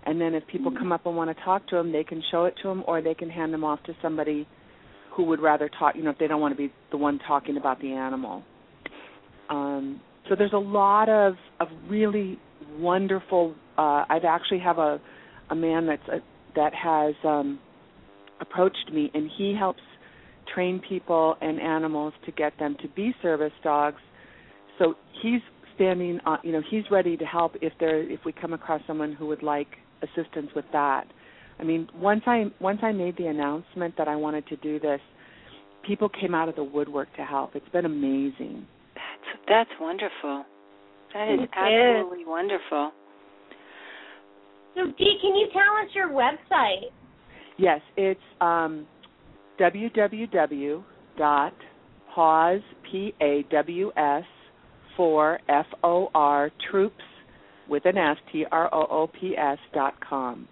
S6: And then if people come up and want to talk to them they can show it to them or they can hand them off to somebody who would rather talk you know if they don't want to be the one talking about the animal um, so there's a lot of of really wonderful. Uh, I've actually have a a man that's a, that has um, approached me, and he helps train people and animals to get them to be service dogs. So he's standing on, you know, he's ready to help if there if we come across someone who would like assistance with that. I mean, once I once I made the announcement that I wanted to do this, people came out of the woodwork to help. It's been amazing.
S3: That's that's wonderful. That is
S1: it
S3: absolutely
S1: is.
S3: wonderful.
S1: So, Dee, can you tell us your website?
S6: Yes, it's um, www dot paws p a w s for f o r troops with an s t r o o p s dot com.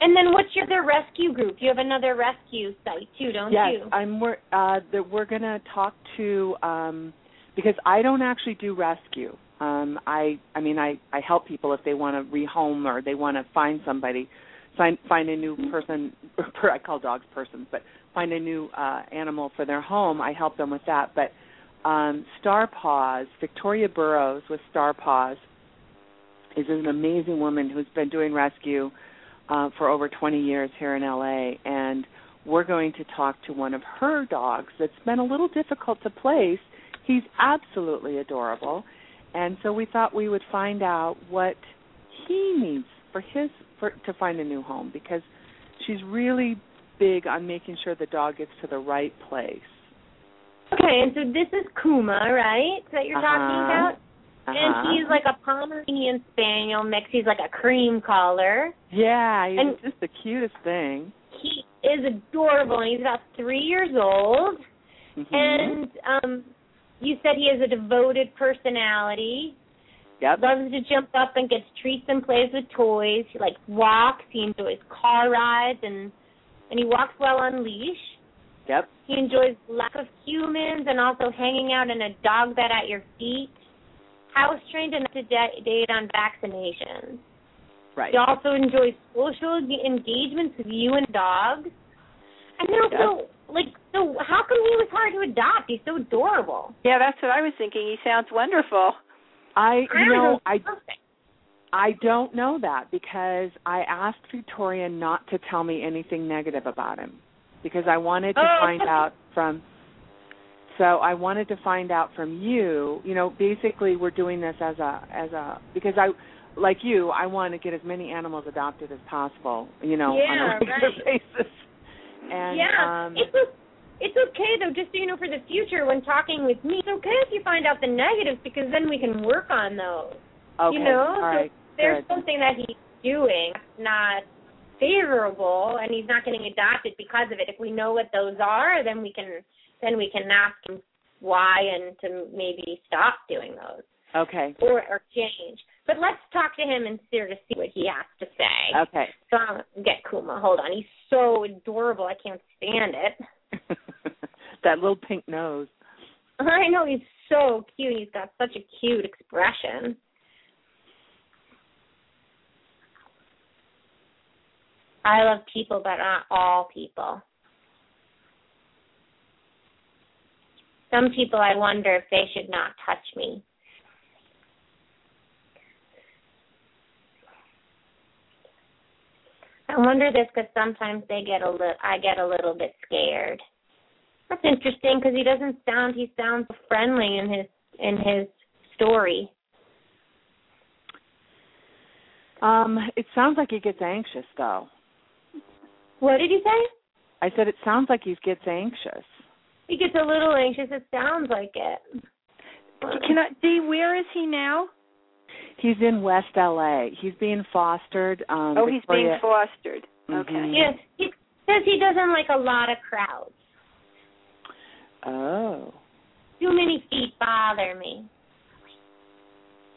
S1: And then what's your other rescue group? You have another rescue site too, don't
S6: yes,
S1: you?
S6: Yes, I'm. We're uh, that we're going to talk to um, because I don't actually do rescue. Um, I I mean I I help people if they want to rehome or they want to find somebody, find find a new person. <laughs> I call dogs persons, but find a new uh, animal for their home. I help them with that. But um, Star Paws, Victoria Burrows with Star Paws, is an amazing woman who's been doing rescue uh, for over 20 years here in LA, and we're going to talk to one of her dogs that's been a little difficult to place. He's absolutely adorable. And so we thought we would find out what he needs for his for to find a new home because she's really big on making sure the dog gets to the right place.
S1: Okay, and so this is Kuma, right? That you're
S6: Uh-huh.
S1: talking about?
S6: Uh-huh.
S1: And he's like a Pomeranian Spaniel mix. He's like a cream collar.
S6: yeah, he's
S1: and-
S6: just the cutest thing.
S1: He is adorable, and he's about three years old.
S6: Mhm.
S1: And um, you said he has a devoted personality.
S6: yep.
S1: Loves to jump up and gets treats and plays with toys. He like walks. He enjoys car rides, and and he walks well on leash.
S6: Yep.
S1: He enjoys lack of humans and also hanging out in a dog bed at your feet. House trained enough to da- date on vaccinations.
S6: Right.
S1: He also enjoys social en- engagements with you and dogs. And then also, like, so how come he was hard to adopt? He's so adorable.
S3: Yeah, that's what I was thinking. He sounds wonderful.
S6: I
S1: I
S6: you know I
S1: perfect.
S6: I don't know that because I asked Victoria not to tell me anything negative about him because I wanted to
S1: Oh.
S6: find out from so I wanted to find out from you, you know, basically we're doing this as a as a because I like you, I want to get as many animals adopted as possible, you know, on
S1: Yeah,
S6: a regular
S1: right. <laughs>
S6: basis. And
S1: yeah,
S6: um
S1: it's it's okay though. Just so you know, for the future, when talking with me, it's okay if you find out the negatives because then we can work on those.
S6: okay,
S1: you know,
S6: all right.
S1: There's
S6: good.
S1: something that he's doing that's not favorable, and he's not getting adopted because of it. If we know what those are, then we can then we can ask him why and to maybe stop doing those
S6: Okay.
S1: or or change. But let's talk to him and see to see what he has to say.
S6: Okay.
S1: So I'll get Kuma. Hold on, he's so adorable. I can't stand it. <laughs>
S6: that little pink nose.
S1: I know he's so cute. He's got such a cute expression. I love people, but not all people. Some people, I wonder if they should not touch me. I wonder this because sometimes they get a little. I get a little bit scared. That's interesting because he doesn't sound. He sounds friendly in his in his story.
S6: Um, it sounds like he gets anxious though.
S1: What did he say?
S6: I said it sounds like he gets anxious.
S1: He gets a little anxious. It sounds like it.
S3: Can I Dee, where is he now?
S6: He's in West LA. He's being fostered. Um
S3: Oh, he's being
S6: Victoria-
S3: fostered. Okay.
S6: Mhm.
S1: Yes, he says he doesn't like a lot of crowds.
S6: Oh.
S1: Too many feet bother me.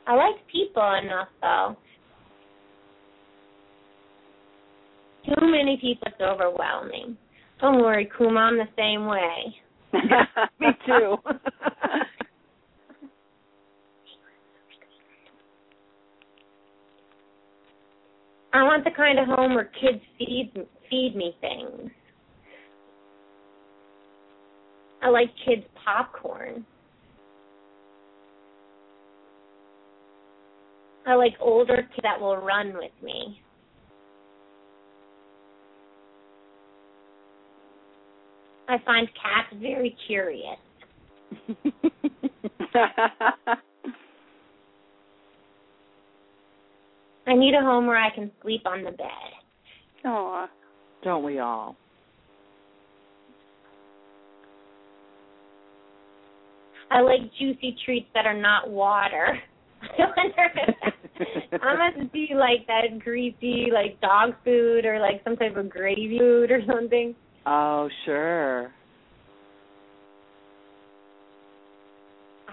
S1: I like people enough though. Too many people it's overwhelming. Don't worry, Kuma, I'm the same way. <laughs>
S6: Me too.
S1: I want the kind of home where kids feed feed me things. I like kids popcorn. I like older kids that will run with me. I find cats very curious. <laughs> I need a home where I can sleep on the bed.
S3: Aw.
S6: Don't we all?
S1: I like juicy treats that are not water. <laughs> I wonder if <laughs> I must be like that greasy, like dog food or like some type of gravy food or something.
S6: Oh, sure.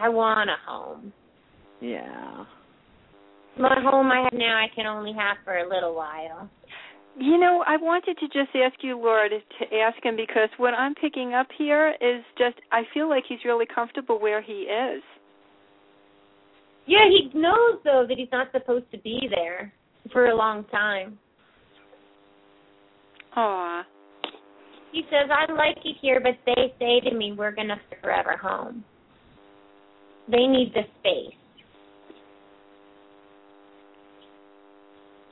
S1: I want a home.
S6: Yeah.
S1: My home I have now I can only have for a little while.
S3: You know, I wanted to just ask you, Laura, to, to ask him because what I'm picking up here is just I feel like he's really comfortable where he is.
S1: Yeah, he knows though that he's not supposed to be there for a long time.
S3: Aw.
S1: He says, I like it here, but they say to me, we're going to forever home. They need the space.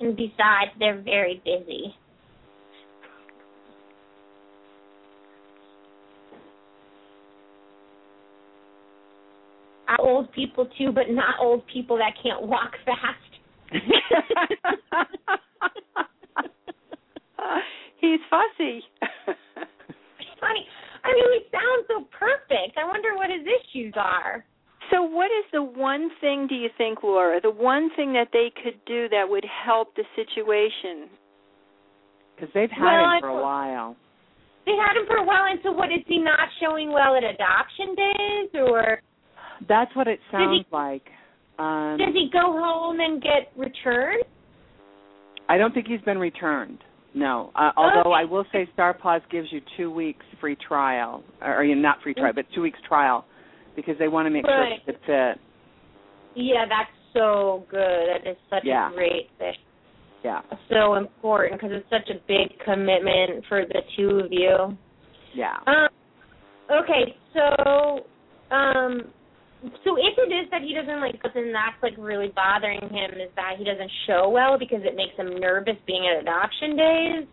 S1: And besides, they're very busy. Old people too, but not old people that can't walk <laughs> fast. <laughs>
S3: He's fussy
S1: funny. I he sounds so perfect. I wonder what his issues are.
S3: So, what is the one thing do you think, Laura? The one thing that they could do that would help the situation?
S6: Because they've had
S1: Well,
S6: him for a while.
S1: They had him for a while, and so what is he not showing well at adoption days, or
S6: That's what it
S1: he-
S6: sounds like. Um,
S1: does he go home and get returned?
S6: I don't think he's been returned. No. Uh, although
S1: Okay.
S6: I will say Star Paws gives you two weeks free trial, or, or you not free trial, but two weeks trial, because they want to make
S1: Right.
S6: sure it's a fit.
S1: Yeah, that's so good. That is such
S6: Yeah.
S1: a great thing.
S6: Yeah.
S1: So important because it's such a big commitment for the two of you.
S6: Yeah.
S1: Um, okay, so um, so if it is that he doesn't like something that's like really bothering him is that he doesn't show well because it makes him nervous being at adoption days.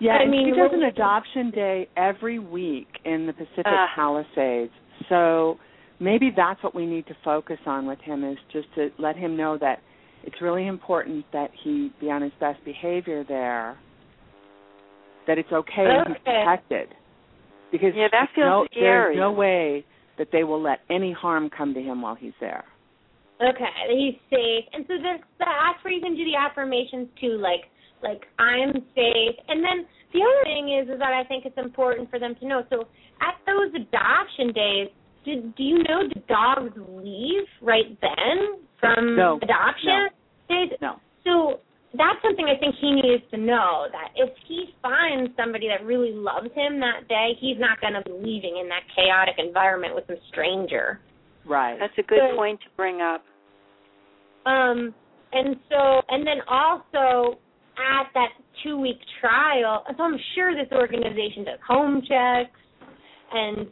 S6: Yeah,
S1: I mean,
S6: he does an adoption day every week in the Pacific
S3: Ah.
S6: Palisades. So maybe that's what we need to focus on with him is just to let him know that it's really important that he be on his best behavior there. That it's okay, and he's
S1: Okay.
S6: protected. Because
S3: Yeah, that feels
S6: no,
S3: scary.
S6: there's no way that they will let any harm come to him while he's there.
S1: Okay, he's safe, and so that's that's where you can do the affirmations too, like like I'm safe. And then the other thing is is that I think it's important for them to know. So at those adoption days, do do you know the dogs leave right then from
S6: No,
S1: adoption days?
S6: No.
S1: So that's something I think he needs to know that if he finds somebody that really loves him that day, he's not going to be leaving in that chaotic environment with some stranger.
S6: Right.
S3: That's a good
S1: So-
S3: point to bring up.
S1: Um, and so, and then also at that two week trial, so I'm sure this organization does home checks, and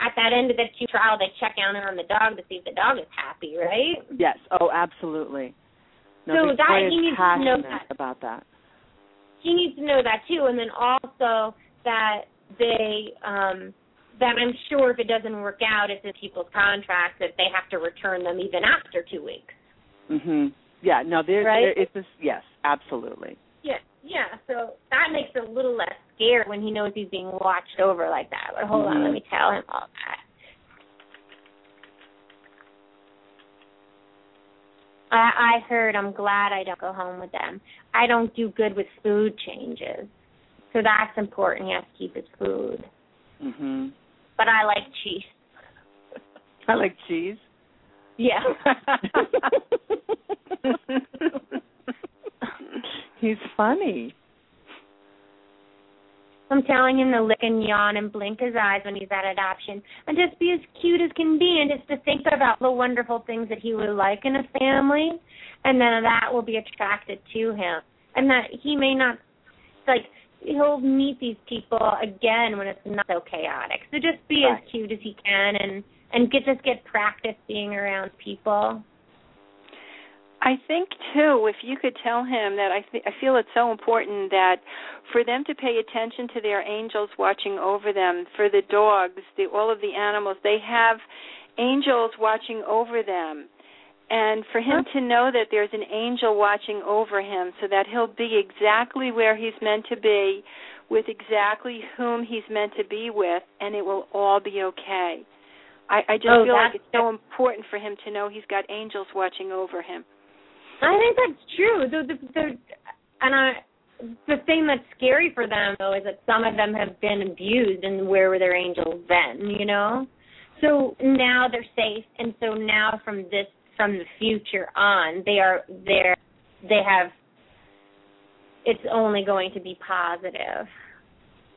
S1: at that end of the two trial, they check down on the dog to see if the dog is happy, right?
S6: yes. Oh, absolutely. No,
S1: So that he needs to know that.
S6: about that.
S1: He needs to know that too, and then also that they, um, that I'm sure if it doesn't work out, it's in people's contracts that they have to return them even after two weeks.
S6: Mhm. Yeah, no, there's
S1: Right?
S6: there, it's just yes, absolutely.
S1: Yeah, yeah. So that makes it a little less scary when he knows he's being watched over like that. But hold on,
S6: Mhm.
S1: let me tell him all that. I I heard. I'm glad I don't go home with them. I don't do good with food changes, so that's important. He has to keep his food.
S6: Mhm.
S1: But I like cheese.
S6: I like cheese.
S1: Yeah. <laughs>
S6: He's funny.
S1: I'm telling him to lick and yawn and blink his eyes when he's at adoption and just be as cute as can be and just to think about the wonderful things that he would like in a family and then that will be attracted to him. And that he may not like he'll meet these people again when it's not so chaotic. So just be
S6: Right.
S1: as cute as he can and and get just get practice being around people.
S3: I think too, if you could tell him that I th- I feel it's so important that for them to pay attention to their angels watching over them, for the dogs, the all of the animals, they have angels watching over them. And for him to know that there's an angel watching over him so that he'll be exactly where he's meant to be with exactly whom he's meant to be with and it will all be okay. I, I just
S1: Oh,
S3: feel like it's so important for him to know he's got angels watching over him.
S1: I think that's true. The, the, the, and I, the thing that's scary for them though is that some of them have been abused, and where were their angels then? You know. So now they're safe, and so now from this, from the future on, they are there. They have. It's only going to be positive.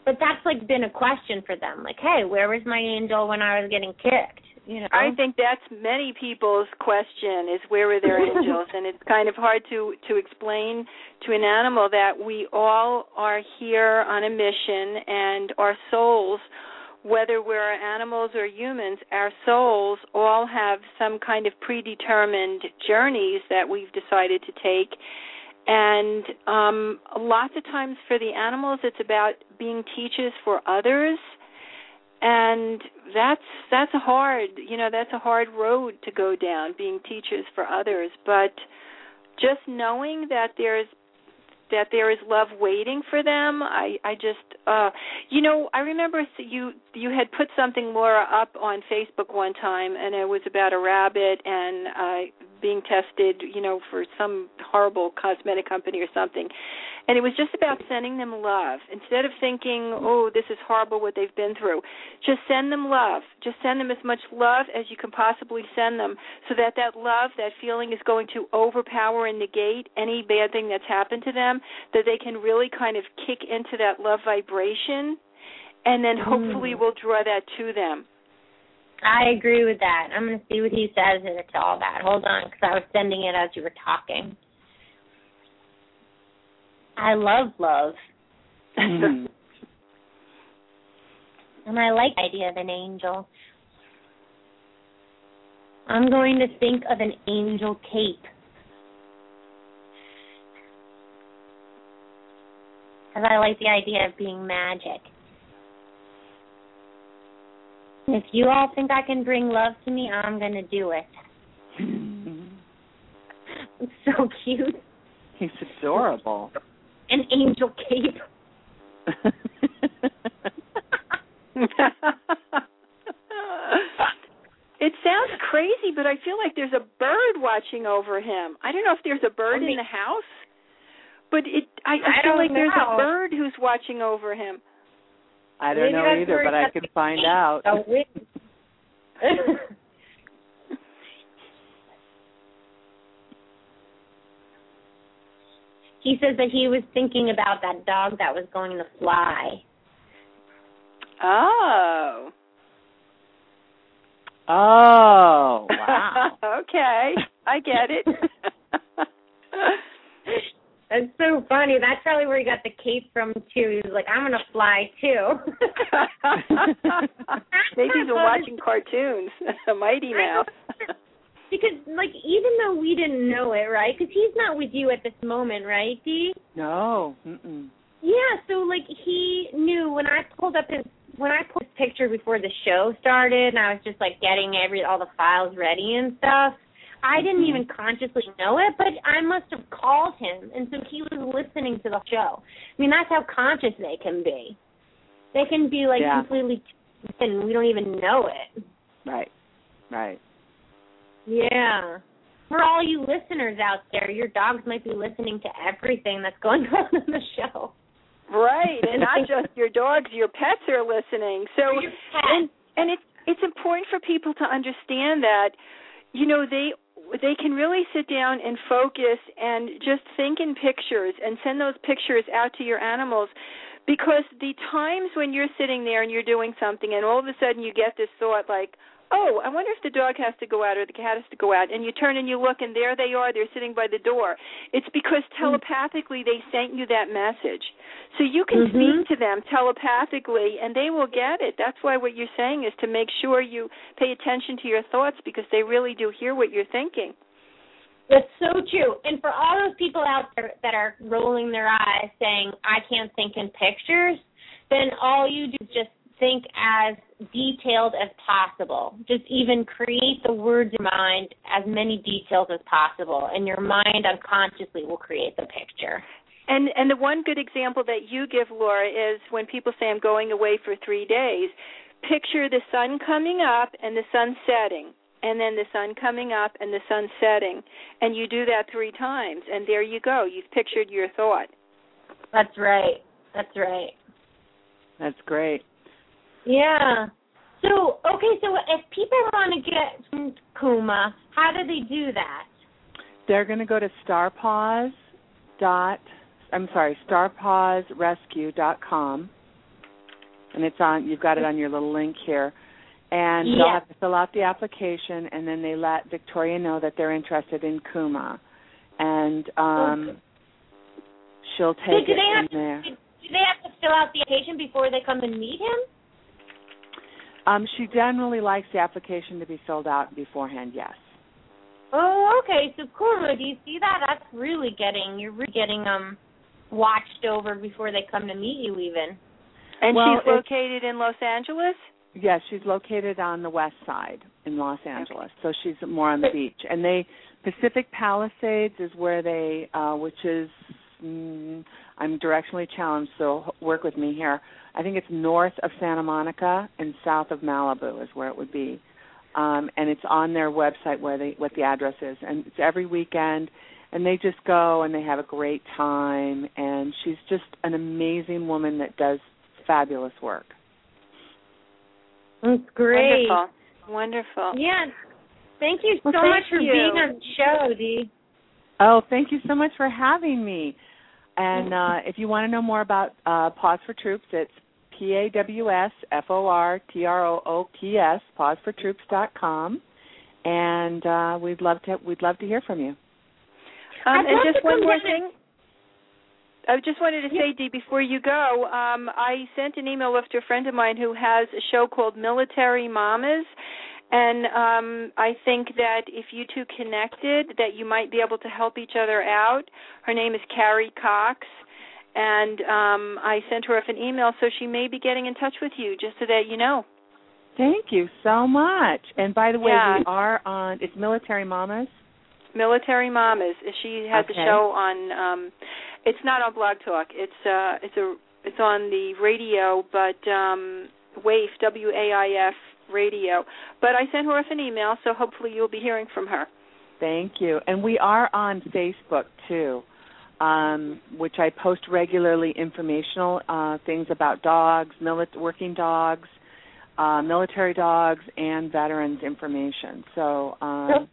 S1: But that's like been a question for them. Like, hey, where was my angel when I was getting kicked? You know.
S3: I think that's many people's question is where are their <laughs> angels? And it's kind of hard to to explain to an animal that we all are here on a mission and our souls whether we're animals or humans our souls all have some kind of predetermined journeys that we've decided to take. And um lots of times for the animals it's about being teachers for others and that's that's a hard you know that's a hard road to go down being teachers for others. But just knowing that there's that there is love waiting for them i i just uh you know i remember you you had put something laura up on facebook one time and it was about a rabbit and uh being tested you know for some horrible cosmetic company or something. And it was just about sending them love. Instead of thinking oh this is horrible what they've been through just send them love. Just send them as much love as you can possibly send them so that that love that feeling is going to overpower and negate any bad thing that's happened to them that they can really kind of kick into that love vibration and then hopefully
S1: Mm.
S3: we'll draw that to them
S1: I agree with that. I'm going to see what he says to all that. Hold on, because I was sending it as you were talking. I love love,
S6: Mhm. <laughs>
S1: and I like the idea of an angel. I'm going to think of an angel cape. Because I like the idea of being magic. If you all think I can bring love to me, I'm going to do it. It's mm-hmm. <laughs> so cute.
S6: He's adorable.
S1: An angel cape. <laughs>
S3: it sounds crazy, but I feel like there's a bird watching over him. I don't know if there's a bird
S1: I mean-
S3: in the house, but it I, I,
S1: I
S3: feel like there's a bird who's watching over him.
S6: I don't
S1: Maybe
S6: know either, but I can find out. <laughs>
S1: He says that he was thinking about that dog that was going to fly.
S3: Oh.
S6: Oh, wow. <laughs>
S3: okay. I get it. <laughs>
S1: That's so funny. That's probably where he got the cape from too. He was like, "I'm gonna fly too." <laughs>
S3: Maybe he's watching cartoons. <laughs> Mighty Mouse.
S1: because, like, even though we didn't know it, right? Because he's not with you at this moment, right, Dee?
S6: no. Mm-mm.
S1: Yeah. So, like, he knew when I pulled up his when I pulled his picture before the show started, and I was just like getting every all the files ready and stuff. I didn't even consciously know it, but I must have called him, and so he was listening to the show. I mean, that's how conscious they can be. They can be like
S6: Yeah.
S1: completely, and we don't even know it.
S6: Right. Right.
S1: Yeah. For all you listeners out there, your dogs might be listening to everything that's going <laughs> on in the show.
S3: Right, and not <laughs> just your dogs, your pets are listening. So
S1: Your pets.
S3: and and it's it's important for people to understand that you know they they can really sit down and focus and just think in pictures and send those pictures out to your animals. Because the times when you're sitting there and you're doing something and all of a sudden you get this thought like oh, I wonder if the dog has to go out or the cat has to go out. And you turn and you look, and there they are. They're sitting by the door. It's because telepathically they sent you that message. So you can
S1: Mhm.
S3: speak to them telepathically, and they will get it. That's why what you're saying is to make sure you pay attention to your thoughts because they really do hear what you're thinking.
S1: That's so true. And for all those people out there that are rolling their eyes saying, I can't think in pictures, then all you do is just think as detailed as possible. Just even create the words in your mind as many details as possible, and your mind unconsciously will create the picture.
S3: And and the one good example that you give, Laura, is when people say I'm going away for three days. Picture the sun coming up and the sun setting, and then the sun coming up and the sun setting, and you do that three times, and there you go. You've pictured your thought.
S1: That's right. That's right.
S6: That's great.
S1: Yeah. So, okay, so if people want to get Kuma, how do they do that?
S6: They're going to go to starpaws dot I'm sorry, starpawsrescue.com. And it's on you've got it on your little link here. And they'll have to fill out the application and then they let Victoria know that they're interested in Kuma. And um she'll
S1: So
S6: take
S1: do
S6: it
S1: they
S6: from
S1: have
S6: there.
S1: to, do they have to fill out the application before they come and meet him?
S6: Um she generally likes the application to be filled out beforehand, yes.
S1: Oh, okay. So Kuma, do you see that? That's really getting you're really getting um watched over before they come to meet you even.
S3: And
S6: Well,
S3: she's located in Los Angeles.
S6: Yes, she's located on the west side in Los Angeles, so she's more on the beach. And they Pacific Palisades is where they, uh, which is mm, I'm directionally challenged, so work with me here. I think it's north of Santa Monica and south of Malibu is where it would be. Um, and it's on their website where they what the address is, and it's every weekend. And they just go and they have a great time. And she's just an amazing woman that does fabulous work.
S1: That's great.
S3: Wonderful. Wonderful.
S1: Yeah. Thank you
S3: Well,
S1: so
S3: thank
S1: much for
S3: you.
S1: being on the show, Dee.
S6: Oh, thank you so much for having me. And uh, if you want to know more about uh, Paws for Troops, it's P A W S F O R T R O O P S pawsfortroops.com, and uh, we'd love to we'd love to hear from you.
S3: Um, and just one more thing. I just wanted to say, Dee, before you go, um, I sent an email off to a friend of mine who has a show called Military Mamas, and um, I think that if you two connected, that you might be able to help each other out. Her name is Carrie Cox, and um, I sent her off an email, so she may be getting in touch with you, just so that you know.
S6: Thank you so much. And by the way,
S3: Yeah.
S6: we are on it's Military Mamas.
S3: Military Mamas. She has
S6: Okay.
S3: a show on. um It's not on Blog Talk. It's uh it's a it's on the radio, but um WAIF W A I F radio. But I sent her off an email, so hopefully you'll be hearing from her.
S6: Thank you. And we are on Facebook too, um, which I post regularly informational uh, things about dogs, mili- working dogs, uh, military dogs, and veterans information. So um,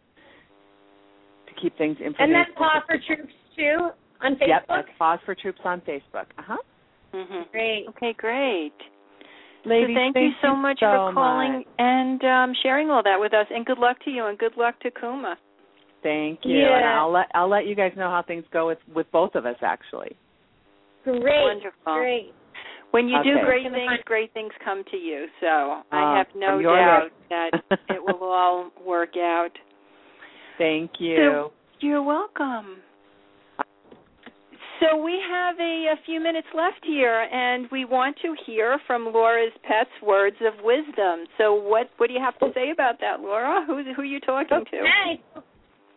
S6: to keep things
S1: And
S6: informational.
S1: that's Paw for Troops too on Facebook.
S6: Yep, that's Paws for Troops on Facebook. Uh huh.
S3: Mhm.
S1: Great.
S3: Okay, great.
S6: Ladies,
S3: so thank, you so much
S6: so
S3: for calling
S6: much.
S3: and um sharing all that with us. And good luck to you and good luck to Kuma.
S6: Thank you.
S1: Yeah.
S6: And I'll let I'll let you guys know how things go with with both of us actually.
S1: Great.
S3: Wonderful.
S1: Great.
S3: When you do great things, great things come to you. So
S6: Oh,
S3: I have no doubt
S6: lips.
S3: that <laughs> it will all work out.
S6: Thank you.
S3: So- You're welcome. So we have a, a few minutes left here, and we want to hear from Laura's pets words of wisdom. So what what do you have to say about that, Laura? Who who are you talking to?
S1: Hi.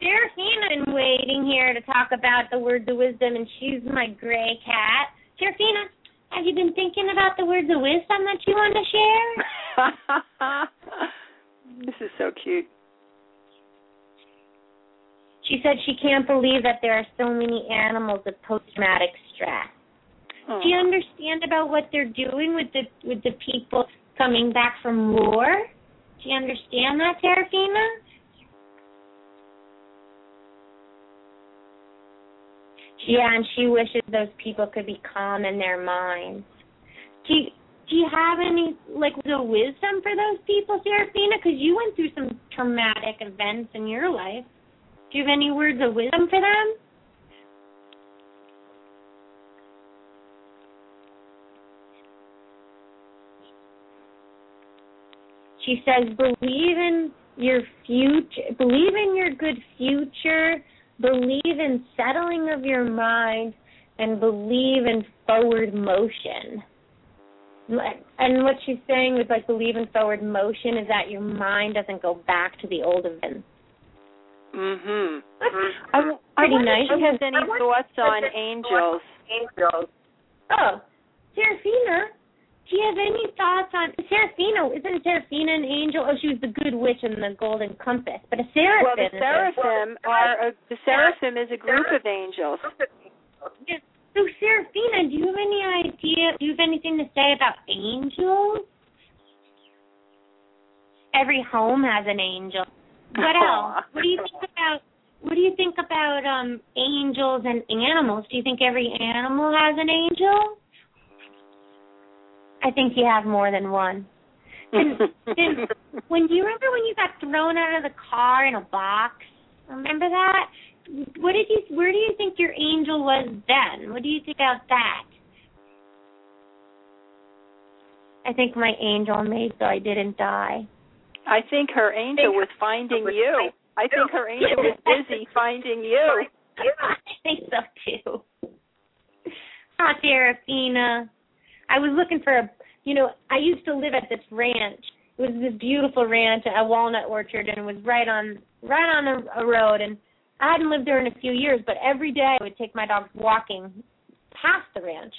S1: Serafina's been waiting here to talk about the words of wisdom, and she's my gray cat. Serafina, have you been thinking about the words of wisdom that you want to share? <laughs>
S3: this is so cute.
S1: She said she can't believe that there are so many animals with post-traumatic stress.
S3: Oh.
S1: Do you understand about what they're doing with the with the people coming back from war? Do you understand that, Serafina? Yeah, and she wishes those people could be calm in their minds. Do you, do you have any like the wisdom for those people, Serafina? Because you went through some traumatic events in your life. Do you have any words of wisdom for them? She says, believe in your future, believe in your good future, believe in settling of your mind, and believe in forward motion. And what she's saying with like believe in forward motion is that your mind doesn't go back to the old events.
S3: Mhm.
S1: That's
S3: I, w- I
S1: pretty
S3: wonder
S1: nice.
S3: if she has any thoughts on angels. Angels.
S1: Oh, Serafina, do you have any thoughts on Serafina? Isn't Serafina an angel? Oh, she was the good witch in the golden compass. But a seraphim.
S3: Well, the seraphim are a, the seraphim is a group of angels.
S1: So, Serafina, do you have any idea? Do you have anything to say about angels? Every home has an angel. What else? What do you think about? What do you think about um angels and animals? Do you think every animal has an angel? I think you have more than one. And <laughs> then when do you remember when you got thrown out of the car in a box? Remember that? What did you? Where do you think your angel was then? What do you think about that? I think my angel made so I didn't die.
S3: I think her angel was finding you. I think her angel was busy <laughs> finding you.
S1: I think so too. Ah, Serafina. I was looking for a you know, I used to live at this ranch. It was this beautiful ranch, a walnut orchard, and it was right on right on a, a road. And I hadn't lived there in a few years, but every day I would take my dogs walking past the ranch,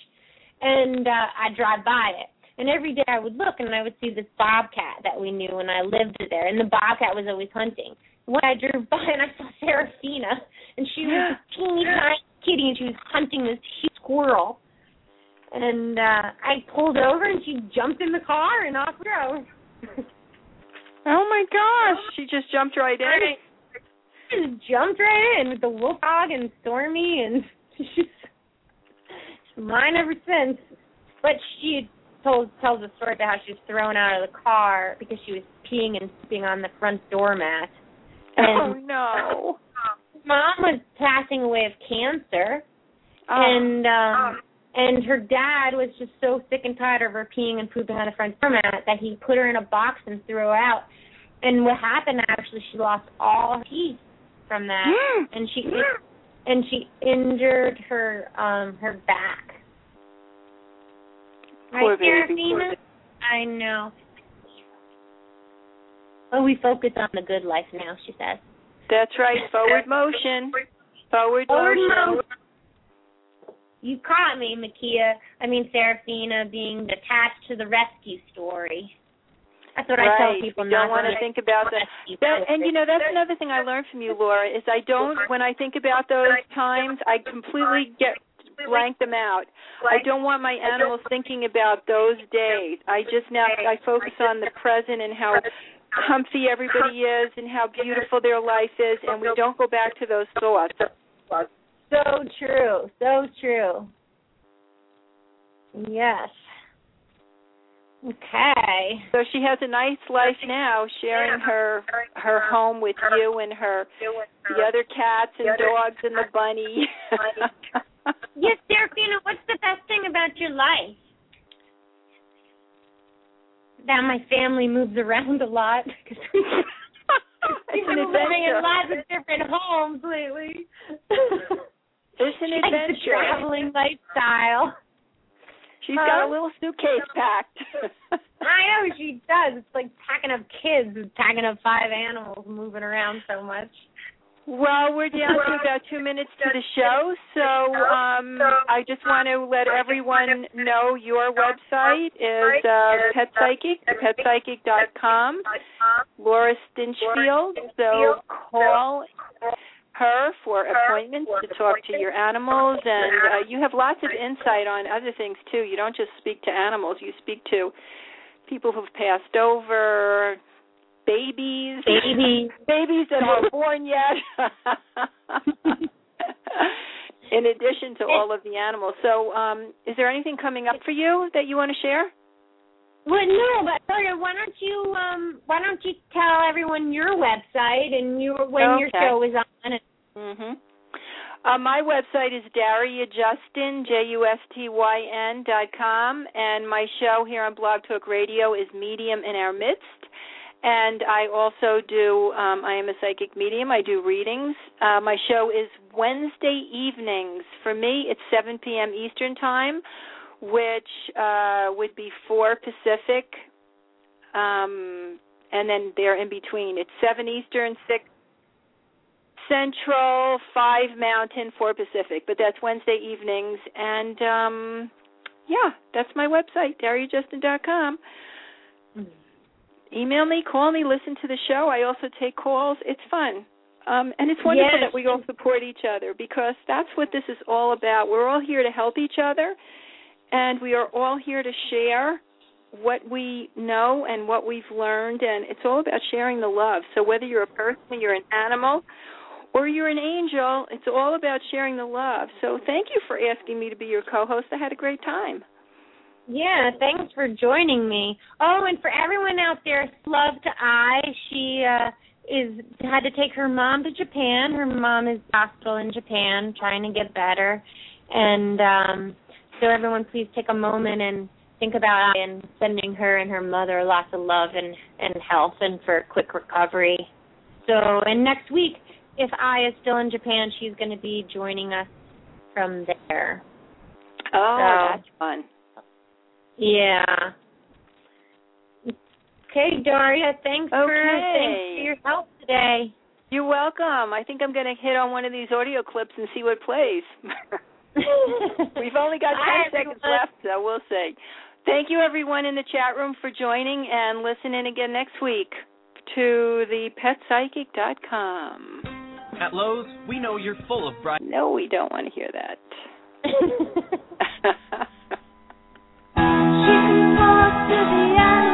S1: and uh, I'd drive by it. And every day I would look, and I would see this bobcat that we knew when I lived there, and the bobcat was always hunting. When I drove <laughs> by, and I saw Serafina, and she was a <gasps> teeny tiny kitty, and she was hunting this huge squirrel and uh I pulled over and she jumped in the car and off we go.
S3: oh my gosh, she just jumped right in.
S1: She just jumped right in with the wolf dog and Stormy and <laughs> she's mine ever since. But she told tells a story about how she was thrown out of the car because she was peeing and pooping on the front doormat.
S3: And oh no. <laughs>
S1: Mom was passing away of cancer.
S3: Oh.
S1: And um and her dad was just so sick and tired of her peeing and pooping on the front doormat that he put her in a box and threw her out. And what happened actually, she lost all teeth from that, <gasps> and she and she injured her um her back.
S3: Poor
S1: right,
S3: baby.
S1: Serafina? I know. But we focus on the good life now, she says.
S3: That's right. <laughs> Forward motion. Forward,
S1: Forward
S3: motion.
S1: motion. You caught me, Makia. I mean, Serafina being attached to the rescue story. That's what
S3: right.
S1: I tell people.
S3: You don't want to
S1: to
S3: think about that. that. And you know, that's another thing I learned from you, Laura. Is I don't when I think about those times, I completely get blank them out. I don't want my animals thinking about those days. I just now I focus on the present and how comfy everybody is and how beautiful their life is, and we don't go back to those thoughts.
S1: So true. So true. Yes. Okay.
S3: So she has a nice life now, sharing her her home with you and her the other cats and dogs and the bunny. <laughs> <laughs>
S1: yes, Serafina, what's the best thing about your life? That my family moves around a lot. <laughs> We've been living in lots of different homes lately.
S3: It's an adventure.
S1: traveling lifestyle.
S3: She's got a little suitcase uh, packed. <laughs>
S1: I know she does. It's like packing up kids, and packing up five animals, moving around so much.
S3: Well, we're down to about two minutes to the show, so um, I just want to let everyone know your website is uh, Pet Psychic, petpsychic.com, Laura Stinchfield. So call her for appointments to talk to your animals, and uh, you have lots of insight on other things too. You don't just speak to animals; you speak to people who've passed over, babies,
S1: Baby. <laughs>
S3: babies that aren't born yet. <laughs> In addition to all of the animals, so um, is there anything coming up for you that you want to share?
S1: Well, no, but why don't you um why don't you tell everyone your website and your when your show is on?
S3: Mhm. Uh, my website is Daria Justyn, J U S T Y N dot com, and my show here on Blog Talk Radio is Medium in Our Midst. And I also do, um, I am a psychic medium. I do readings. Uh, my show is Wednesday evenings. For me, it's 7 p.m. Eastern Time, which uh, would be 4 Pacific, um, and then they're in between. It's 7 Eastern, 6 Central, 5 Mountain, 4 Pacific, but that's Wednesday evenings. And um yeah, that's my website, dariajustyn.com. Email me, call me, listen to the show. I also take calls. It's fun. Um and it's wonderful
S1: Yes.
S3: that we all support each other because that's what this is all about. We're all here to help each other and we are all here to share what we know and what we've learned and it's all about sharing the love. So whether you're a person, you're an animal, or you're an angel, it's all about sharing the love. So thank you for asking me to be your co-host. I had a great time.
S1: Yeah, thanks for joining me. Oh, and for everyone out there, love to Ai. She uh is had to take her mom to Japan. Her mom is hospital in Japan trying to get better. And um so everyone please take a moment and think about Ai and sending her and her mother lots of love and and health and for a quick recovery. So, and next week if Ai is still in Japan, she's going to be joining us from there.
S3: Oh,
S1: So-
S3: that's fun.
S1: Yeah. Okay, Daria, thanks for thanks for your help today.
S3: You're welcome. I think I'm going to hit on one of these audio clips and see what plays. <laughs> We've only got 10
S1: Hi,
S3: seconds
S1: everyone.
S3: left, so we'll see. Thank you, everyone in the chat room, for joining, and listen in again next week to the petpsychic.com.
S7: At Lowe's, we know you're full of bright.
S3: No, we don't want to hear that. <laughs> <laughs> She can walk to the end.